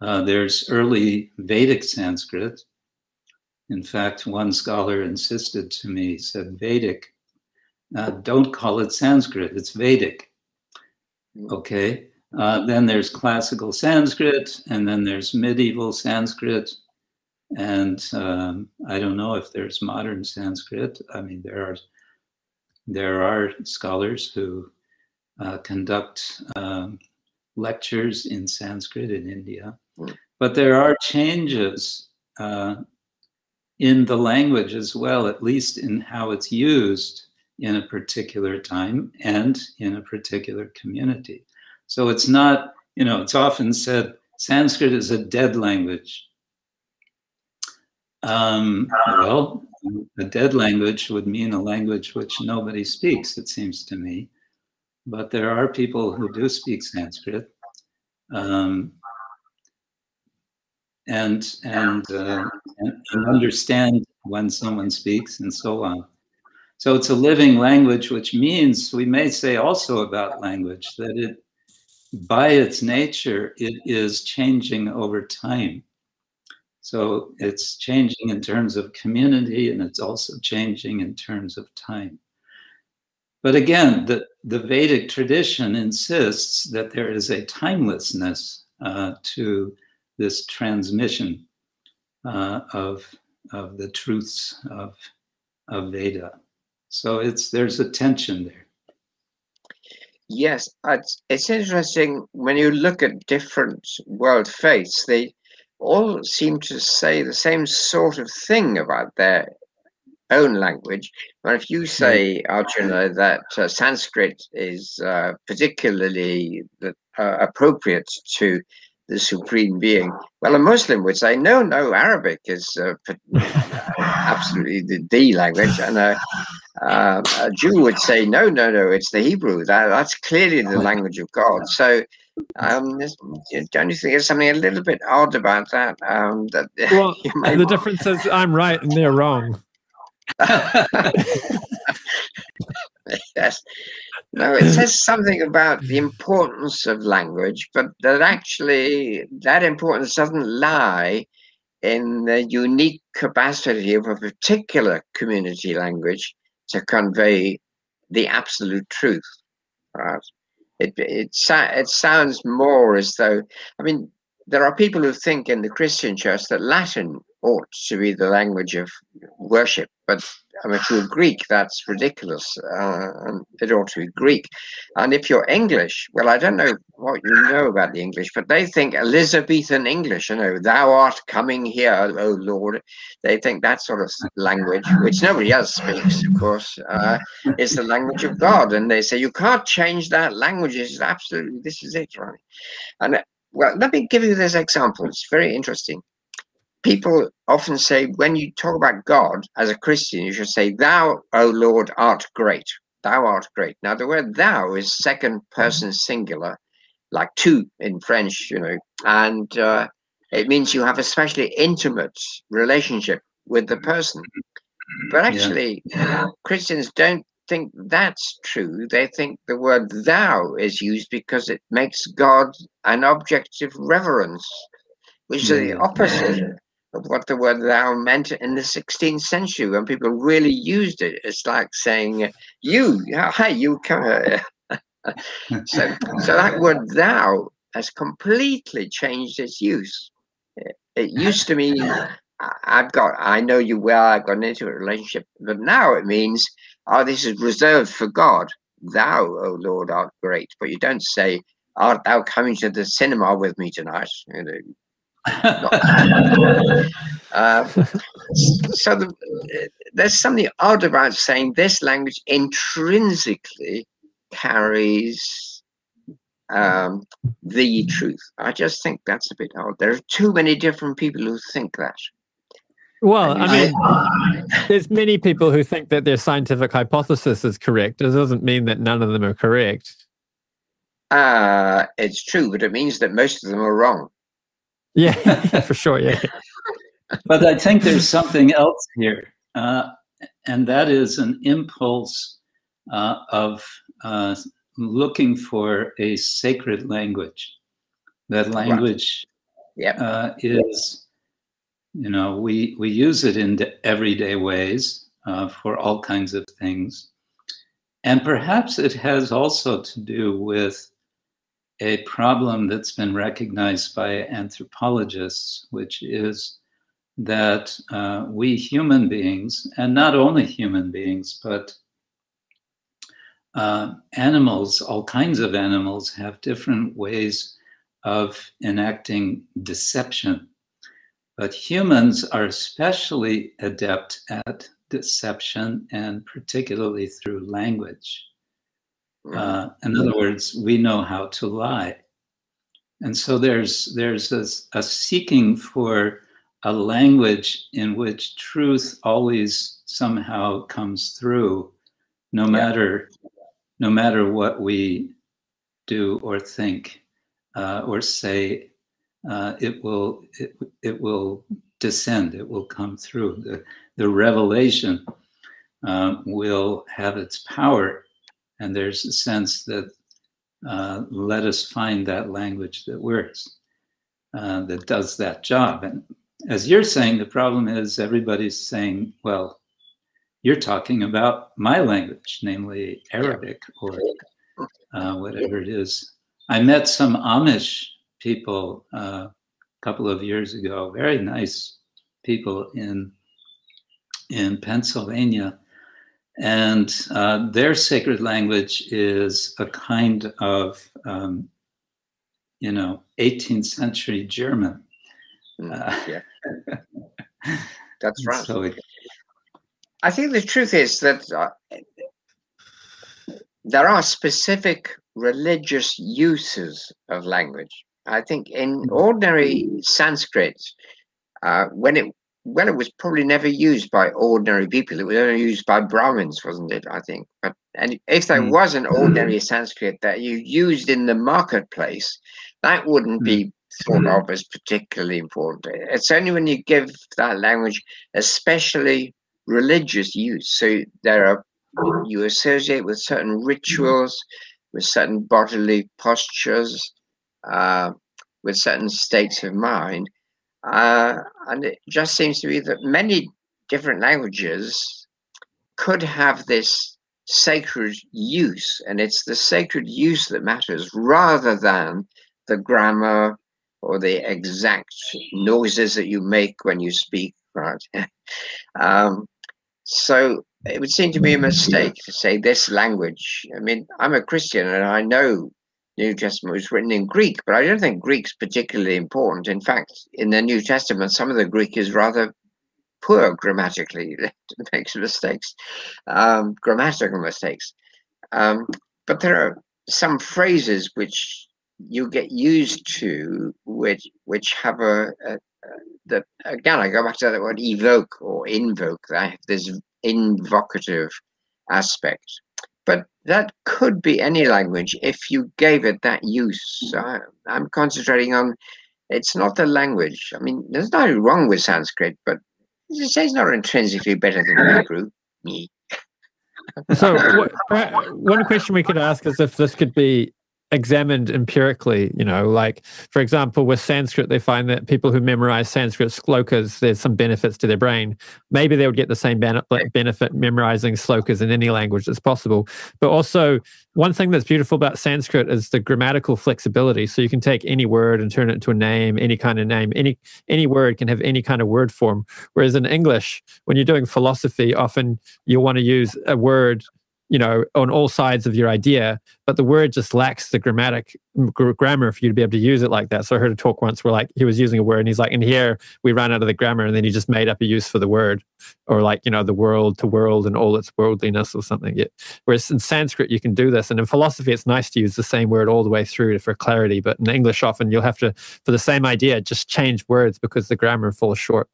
Uh, there's early Vedic Sanskrit. In fact, one scholar insisted to me, said Vedic uh, don't call it Sanskrit, it's Vedic. Hmm. Okay. Uh, then there's classical Sanskrit, and then there's medieval Sanskrit. And um, I don't know if there's modern Sanskrit. I mean, there are there are scholars who uh, conduct um, lectures in Sanskrit in India, hmm. but there are changes uh, in the language as well, at least in how it's used in a particular time and in a particular community. So it's not, you know, it's often said Sanskrit is a dead language. Um, well, a dead language would mean a language which nobody speaks, it seems to me. But there are people who do speak Sanskrit. Um, and and, uh, and understand when someone speaks and so on. So it's a living language, which means we may say also about language that it, by its nature, it is changing over time. So it's changing in terms of community and it's also changing in terms of time. But again, the, the Vedic tradition insists that there is a timelessness uh, to this transmission uh, of, of the truths of, of Veda. So it's there's a tension there. Yes, it's, it's interesting when you look at different world faiths, they all seem to say the same sort of thing about their own language. But if you say, Arjuna, that uh, Sanskrit is uh, particularly uh, appropriate to the supreme being. Well, a Muslim would say, no, no, Arabic is uh, absolutely the, D language. And a, uh, a, Jew would say, no, no, no, it's the Hebrew. That, that's clearly the language of God. So um, don't you think there's something a little bit odd about that? Um, that well, the difference is I'm right and they're wrong. yes. No, it says something about the importance of language, but that actually that importance doesn't lie in the unique capacity of a particular community language to convey the absolute truth. Right? It, it, it sounds more as though, I mean, there are people who think in the Christian church that Latin ought to be the language of worship, but I mean, to a Greek, that's ridiculous. Uh, it ought to be Greek. And if you're English, well, I don't know what you know about the English, but they think Elizabethan English, you know, thou art coming here, oh Lord. They think that sort of language, which nobody else speaks, of course, uh, is the language of God. And they say, you can't change that language. It's absolutely, this is it, right? And well, let me give you this example. It's very interesting people often say when you talk about God as a Christian, you should say, Thou, O Lord, art great. Thou art great. Now, the word thou is second person singular, like tu in French, you know, and uh, it means you have a especially intimate relationship with the person. But actually, yeah. Christians don't think that's true. They think the word thou is used because it makes God an object of reverence, which is the opposite what the word thou meant in the 16th century when people really used it. It's like saying, you, hey, you come here. so, so that word thou has completely changed its use. It, it used to mean, I've got, I know you well, I've got an intimate relationship, but now it means, oh, this is reserved for God. Thou, O oh Lord, art great. But you don't say, art thou coming to the cinema with me tonight? You know, uh, so the, there's something odd about saying this language intrinsically carries um, the truth. I just think that's a bit odd. There are too many different people who think that. Well, I mean, there's many people who think that their scientific hypothesis is correct. It doesn't mean that none of them are correct. Uh, it's true, but it means that most of them are wrong. Yeah, for sure. Yeah. but I think there's something else here, uh, and that is an impulse uh, of uh, looking for a sacred language. That language right. yep. Uh, is, you know, we we use it in everyday ways uh, for all kinds of things, and perhaps it has also to do with a problem that's been recognized by anthropologists, which is that uh, we human beings, and not only human beings, but uh, animals, all kinds of animals, have different ways of enacting deception. But humans are especially adept at deception, and particularly through language. Uh, in other words, we know how to lie. And so there's there's a, a, seeking for a language in which truth always somehow comes through, no matter no matter what we do or think uh, or say. Uh, it will it, it will descend. It will come through. The the revelation uh, will have its power and there's a sense that uh, let us find that language that works, uh, that does that job. And as you're saying, the problem is everybody's saying, well, you're talking about my language, namely Arabic or uh, whatever it is. I met some Amish people uh, a couple of years ago, very nice people in in Pennsylvania and uh, their sacred language is a kind of, um, you know, 18th century German. Mm, uh, yeah. That's right. So it, I think the truth is that uh, there are specific religious uses of language. I think in mm-hmm. ordinary Sanskrit, uh, when it well, it was probably never used by ordinary people. It was only used by Brahmins, wasn't it? I think. But and if there mm. was an ordinary Sanskrit that you used in the marketplace, that wouldn't mm. be thought of as particularly important. It's only when you give that language especially religious use. So there are you associate with certain rituals, with certain bodily postures, uh, with certain states of mind uh, and it just seems to be that many different languages could have this sacred use, and it's the sacred use that matters rather than the grammar or the exact noises that you make when you speak, right? um, so it would seem to be a mistake to say this language. I mean, I'm a Christian and I know New Testament was written in Greek, but I don't think Greek's particularly important. In fact, in the New Testament, some of the Greek is rather poor grammatically, it makes mistakes, um, grammatical mistakes. Um, but there are some phrases which you get used to, which which have a, a, a that again I go back to that word evoke or invoke. That this invocative aspect but that could be any language if you gave it that use. Hmm. I, I'm concentrating on it's not the language. I mean, there's nothing wrong with Sanskrit, but it's not intrinsically better than Hebrew. Me. so, what, one question we could ask is if this could be examined empirically you know like for example with sanskrit they find that people who memorize sanskrit slokas there's some benefits to their brain. Maybe they would get the same benefit memorizing slokas in any language that's possible. But also one thing that's beautiful about sanskrit is the grammatical flexibility. So you can take any word and turn it into a name any kind of name any any word can have any kind of word form. Whereas in english when you're doing philosophy often you'll want to use a word you know, on all sides of your idea, but the word just lacks the grammatic gr- grammar for you to be able to use it like that. So I heard a talk once where like he was using a word and he's like, and here we ran out of the grammar and then he just made up a use for the word or like, you know, the world to world and all its worldliness or something. Yeah. Whereas in Sanskrit, you can do this. And in philosophy, it's nice to use the same word all the way through for clarity. But in English, often you'll have to, for the same idea, just change words because the grammar falls short.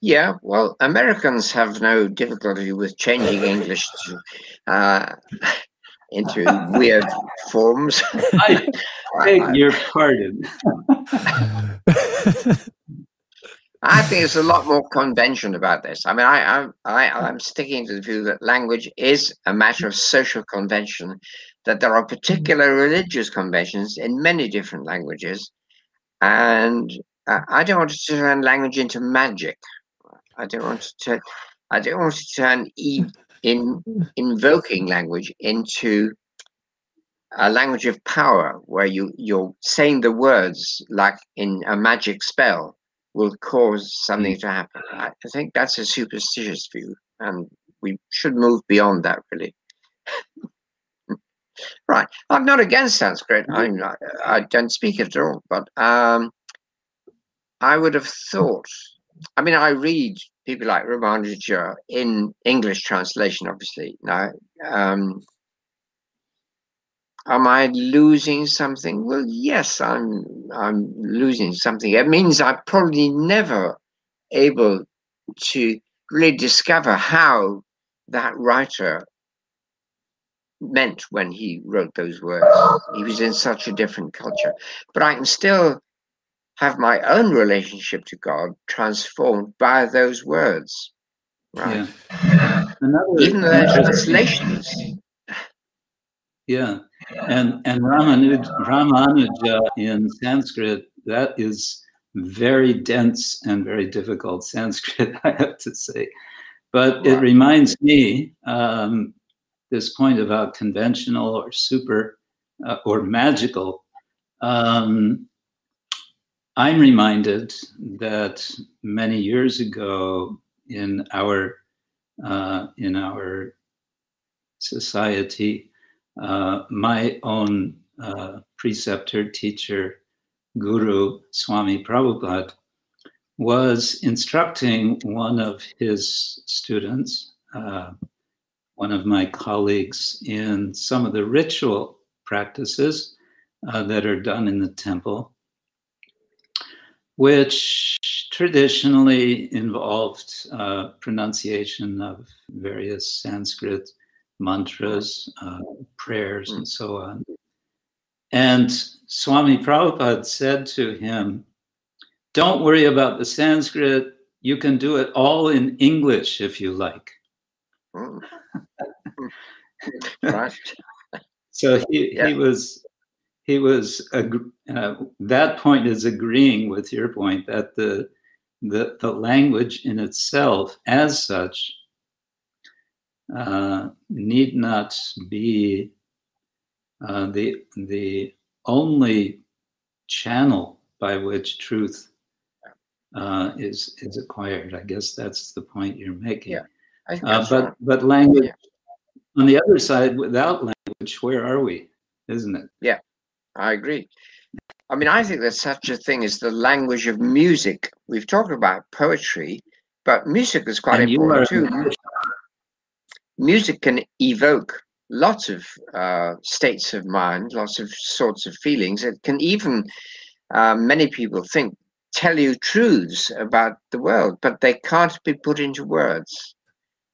Yeah, well, Americans have no difficulty with changing English to, uh, into weird forms. I beg your pardon. I think there's a lot more convention about this. I mean, I, I, I, I'm sticking to the view that language is a matter of social convention, that there are particular religious conventions in many different languages, and uh, I don't want to turn language into magic. I don't want to turn, I don't want to turn e- in invoking language into a language of power where you you're saying the words like in a magic spell will cause something to happen. I, think that's a superstitious view, and we should move beyond that really. right, I'm not against Sanskrit. I'm not, I don't speak it at all, but um, I would have thought I mean, I read people like Ramanuja in English translation, obviously. Now, um, am I losing something? Well, yes, I'm. I'm losing something. It means I'm probably never able to really discover how that writer meant when he wrote those words. He was in such a different culture, but I can still have my own relationship to God transformed by those words. Right. Yeah. Even though they're translations. Yeah. And and Ramanuja, Ramanuja in Sanskrit, that is very dense and very difficult Sanskrit, I have to say. But it reminds me um, this point about conventional or super uh, or magical. Um, I'm reminded that many years ago in our uh, in our society, uh, my own uh, preceptor, teacher, guru, Swami Prabhupada, was instructing one of his students, uh, one of my colleagues, in some of the ritual practices uh, that are done in the temple which traditionally involved uh, pronunciation of various Sanskrit mantras, uh, prayers, and so on. And Swami Prabhupada said to him, Don't worry about the Sanskrit. You can do it all in English if you like. right. so he, yeah. he was he was uh, that point is agreeing with your point that the the, the language in itself as such uh, need not be uh, the the only channel by which truth uh, is is acquired. I guess that's the point you're making. Yeah, uh, but right. but language yeah. on the other side, without language, where are we? Isn't it? Yeah, I agree. I mean, I think there's such a thing as the language of music. We've talked about poetry, but music is quite and important too. Music can evoke lots of uh, states of mind, lots of sorts of feelings. It can even, uh, many people think, tell you truths about the world, but they can't be put into words.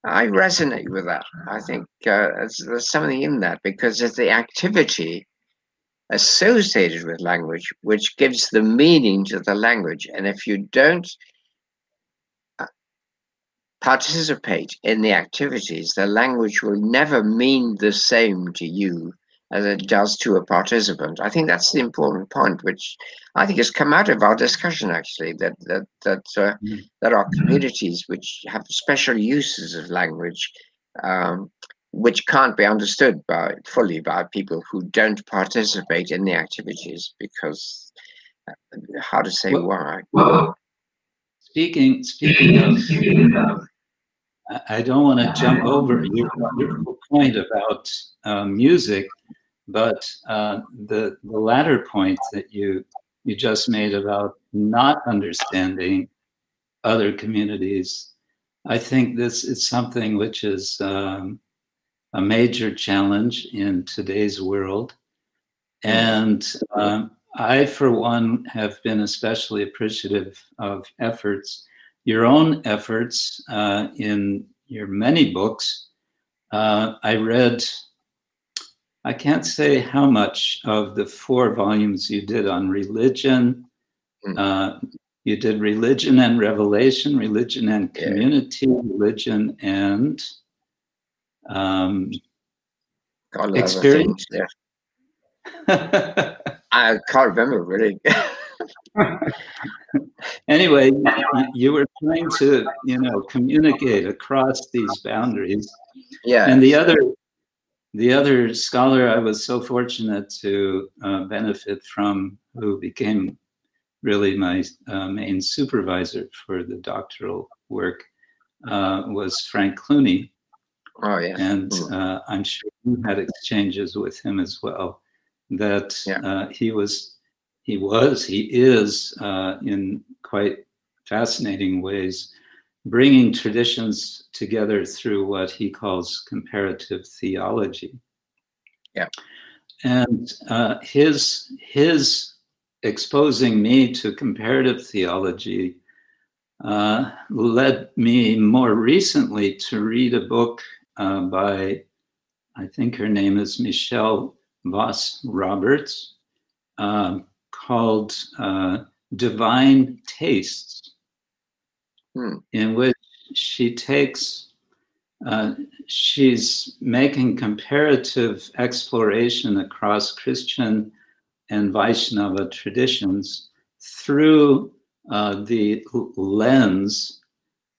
I resonate with that. I think uh, there's, there's something in that because it's the activity associated with language which gives the meaning to the language. And if you don't uh, participate in the activities, the language will never mean the same to you as it does to a participant. I think that's the important point, which I think has come out of our discussion actually, that that that uh, mm. that our communities which have special uses of language, um, which can't be understood by fully by people who don't participate in the activities because uh, how to say well, why. Well, speaking speaking of. I don't want to jump over your wonderful point about uh, music, but uh, the the latter point that you you just made about not understanding other communities, I think this is something which is um, a major challenge in today's world, and um, I, for one, have been especially appreciative of efforts, your own efforts uh, in your many books. Uh, I read I can't say how much of the four volumes you did on religion. Mm. Uh, you did religion and revelation, religion and community, religion and um, experience. Yeah. I can't remember really. anyway, you were trying to, you know, communicate across these boundaries. Yeah. And the other the other scholar I was so fortunate to uh, benefit from, who became really my uh, main supervisor for the doctoral work, uh, was Frank Clooney. Oh, yeah. And hmm. uh, I'm sure you had exchanges with him as well. That yeah. Uh, he was, he was, he is uh, in quite fascinating ways bringing traditions together through what he calls comparative theology. Yeah. And uh, his his exposing me to comparative theology uh, led me more recently to read a book uh, by, I think her name is Michelle Voss Roberts, um, called uh, Divine Tastes hmm. in which she takes, uh, she's making comparative exploration across Christian and Vaishnava traditions through uh, the lens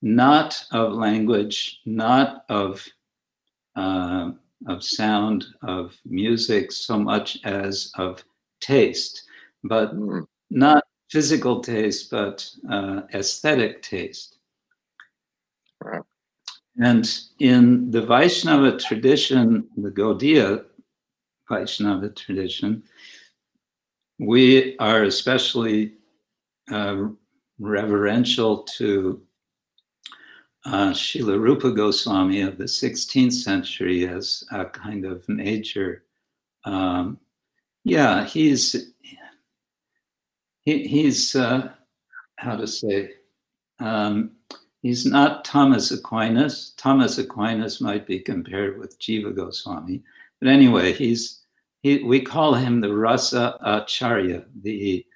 not of language, not of uh, of sound, of music, so much as of taste, but mm. not physical taste, but uh, aesthetic taste. Right. And in the Vaishnava tradition, the Gaudiya Vaishnava tradition, we are especially uh, reverential to uh, Srila Rupa Goswami of the 16th century as a kind of major. Um, yeah, he's he, he's uh, how to say um, he's not Thomas Aquinas. Thomas Aquinas might be compared with Jiva Goswami, but anyway, he's he, we call him the Rasa Acharya, the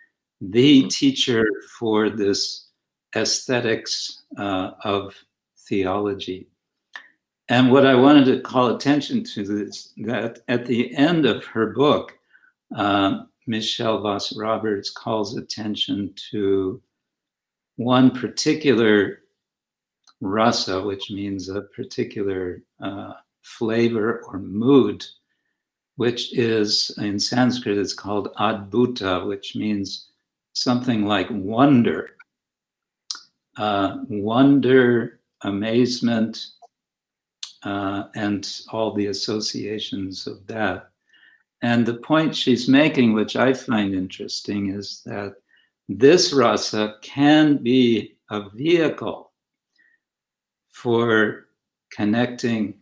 the teacher for this aesthetics uh, of theology. And what I wanted to call attention to is that at the end of her book, um, Michelle Voss Roberts calls attention to one particular rasa, which means a particular uh, flavor or mood, which is in Sanskrit, it's called adbhuta, which means something like wonder. uh, wonder, amazement, uh, and all the associations of that. And the point she's making, which I find interesting, is that this rasa can be a vehicle for connecting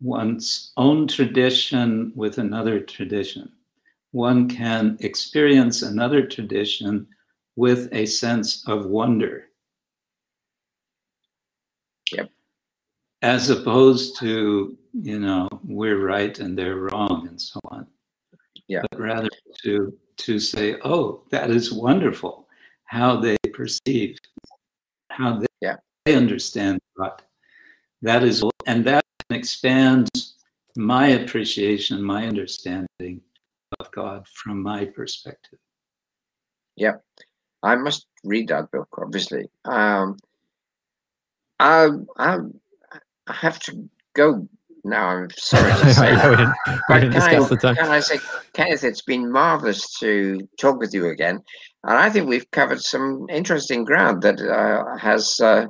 one's own tradition with another tradition. One can experience another tradition with a sense of wonder. Yep. As opposed to, you know, we're right and they're wrong and so on. Yeah. But rather to to say, oh, that is wonderful, how they perceive, how they, yeah. they understand God. That is, and that expands my appreciation, my understanding of God from my perspective. Yeah, I must read that book, obviously. Um, I, I, I have to go now. I'm sorry to say that. we didn't, discuss the time. Can I say, Kenneth, it's been marvelous to talk with you again. And I think we've covered some interesting ground that uh, has uh,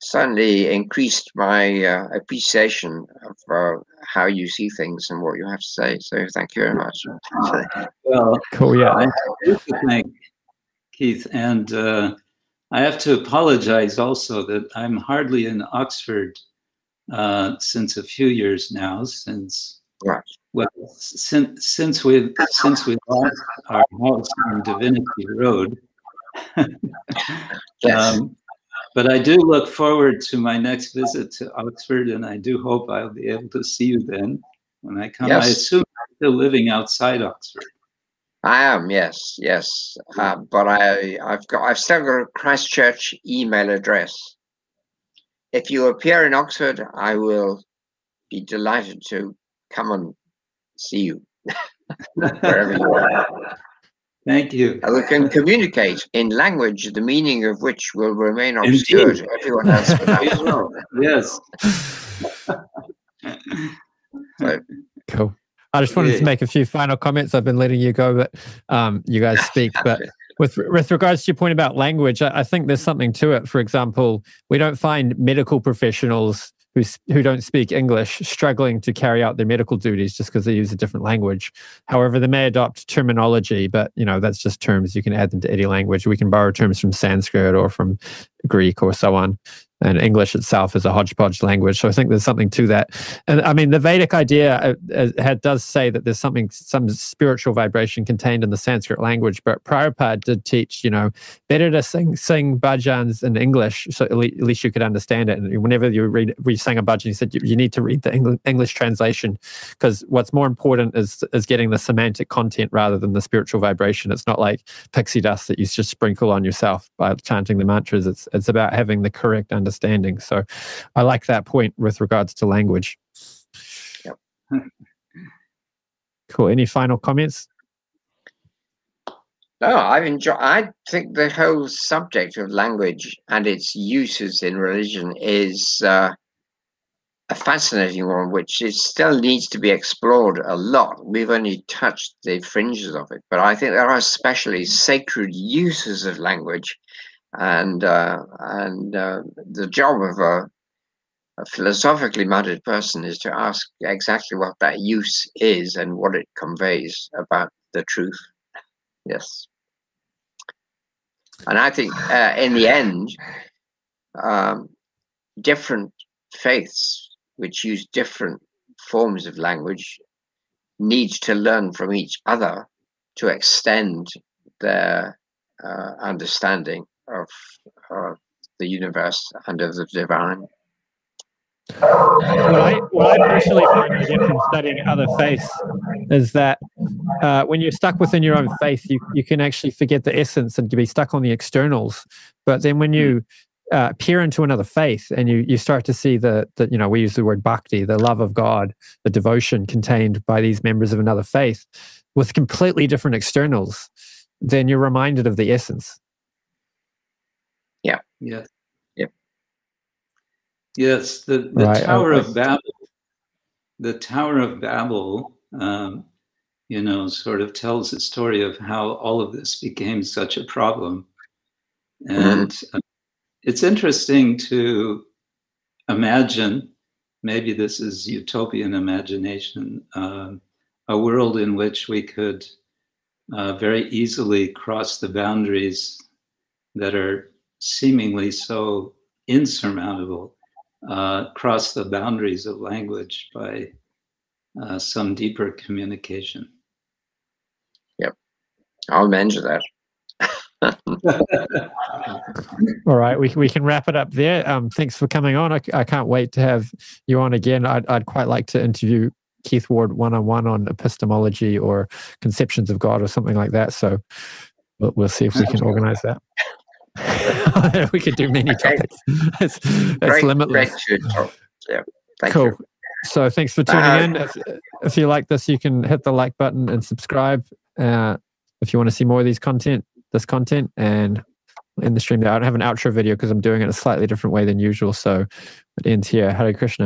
certainly increased my uh, appreciation of uh, how you see things and what you have to say. So thank you very much. Well, cool. Yeah. I do thank Keith. And uh, I have to apologize also that I'm hardly in Oxford uh, since a few years now, since right. well, since since we since we lost our house on Divinity Road. yes. Um, but I do look forward to my next visit to Oxford, and I do hope I'll be able to see you then when I come. Yes. I assume you're still living outside Oxford. I am, yes, yes. Uh, but I, I've got, I've still got a Christ Church email address. If you appear in Oxford, I will be delighted to come and see you wherever you are. Thank you. And we can communicate in language the meaning of which will remain obscure Indeed. to everyone else. but We us. will. Yes. So, Cool. I just wanted to make a few final comments. I've been letting you go, but um, you guys speak. But with with regards to your point about language, I, I think there's something to it. For example, we don't find medical professionals who who don't speak English struggling to carry out their medical duties just because they use a different language. However, they may adopt terminology, but you know that's just terms. You can add them to any language. We can borrow terms from Sanskrit or from Greek or so on. And English itself is a hodgepodge language, so I think there's something to that. And I mean, the Vedic idea uh, uh, does say that there's something, some spiritual vibration contained in the Sanskrit language. But Prabhupada did teach, you know, better to sing sing bhajans in English, so at le- at least you could understand it. And whenever you read, we sang a bhajan, he said you, you need to read the Engl- English translation because what's more important is is getting the semantic content rather than the spiritual vibration. It's not like pixie dust that you just sprinkle on yourself by chanting the mantras. It's it's about having the correct understanding. So, I like that point with regards to language. Yep. Cool. Any final comments? No, I've enjoyed. I think the whole subject of language and its uses in religion is uh, a fascinating one, which is still needs to be explored a lot. We've only touched the fringes of it, but I think there are especially sacred uses of language, and uh, and uh, the job of a, a philosophically minded person is to ask exactly what that use is and what it conveys about the truth. Yes. And I think uh, in the end, um, different faiths which use different forms of language need to learn from each other to extend their uh, understanding of uh, the universe and of the divine. What I, what I personally find I get from studying other faiths is that uh, when you're stuck within your own faith, you, you can actually forget the essence and be stuck on the externals. But then when you uh, peer into another faith and you, you start to see the, you know, we use the word bhakti, the love of God, the devotion contained by these members of another faith with completely different externals, then you're reminded of the essence. Yes. Yep. Yes, the, the Right, Tower okay. of Babel, the Tower of Babel, um, you know, sort of tells the story of how all of this became such a problem. And uh, it's interesting to imagine, maybe this is utopian imagination, um, a world in which we could uh, very easily cross the boundaries that are seemingly so insurmountable, uh, cross the boundaries of language by uh, some deeper communication. Yep, I'll mention that. All right, we, we can wrap it up there. Um, thanks for coming on. I, I can't wait to have you on again. I'd, I'd quite like to interview Keith Ward one on one on epistemology or conceptions of God or something like that. So we'll, we'll see if we can organize that. we could do many topics. That's, that's great, limitless. Great yeah, Thank cool. You. So thanks for tuning in. If, if you like this, you can hit the like button and subscribe. Uh, if you want to see more of these content, this content, and in the stream there, I don't have an outro video because I'm doing it a slightly different way than usual. So it ends here. Hare Krishna.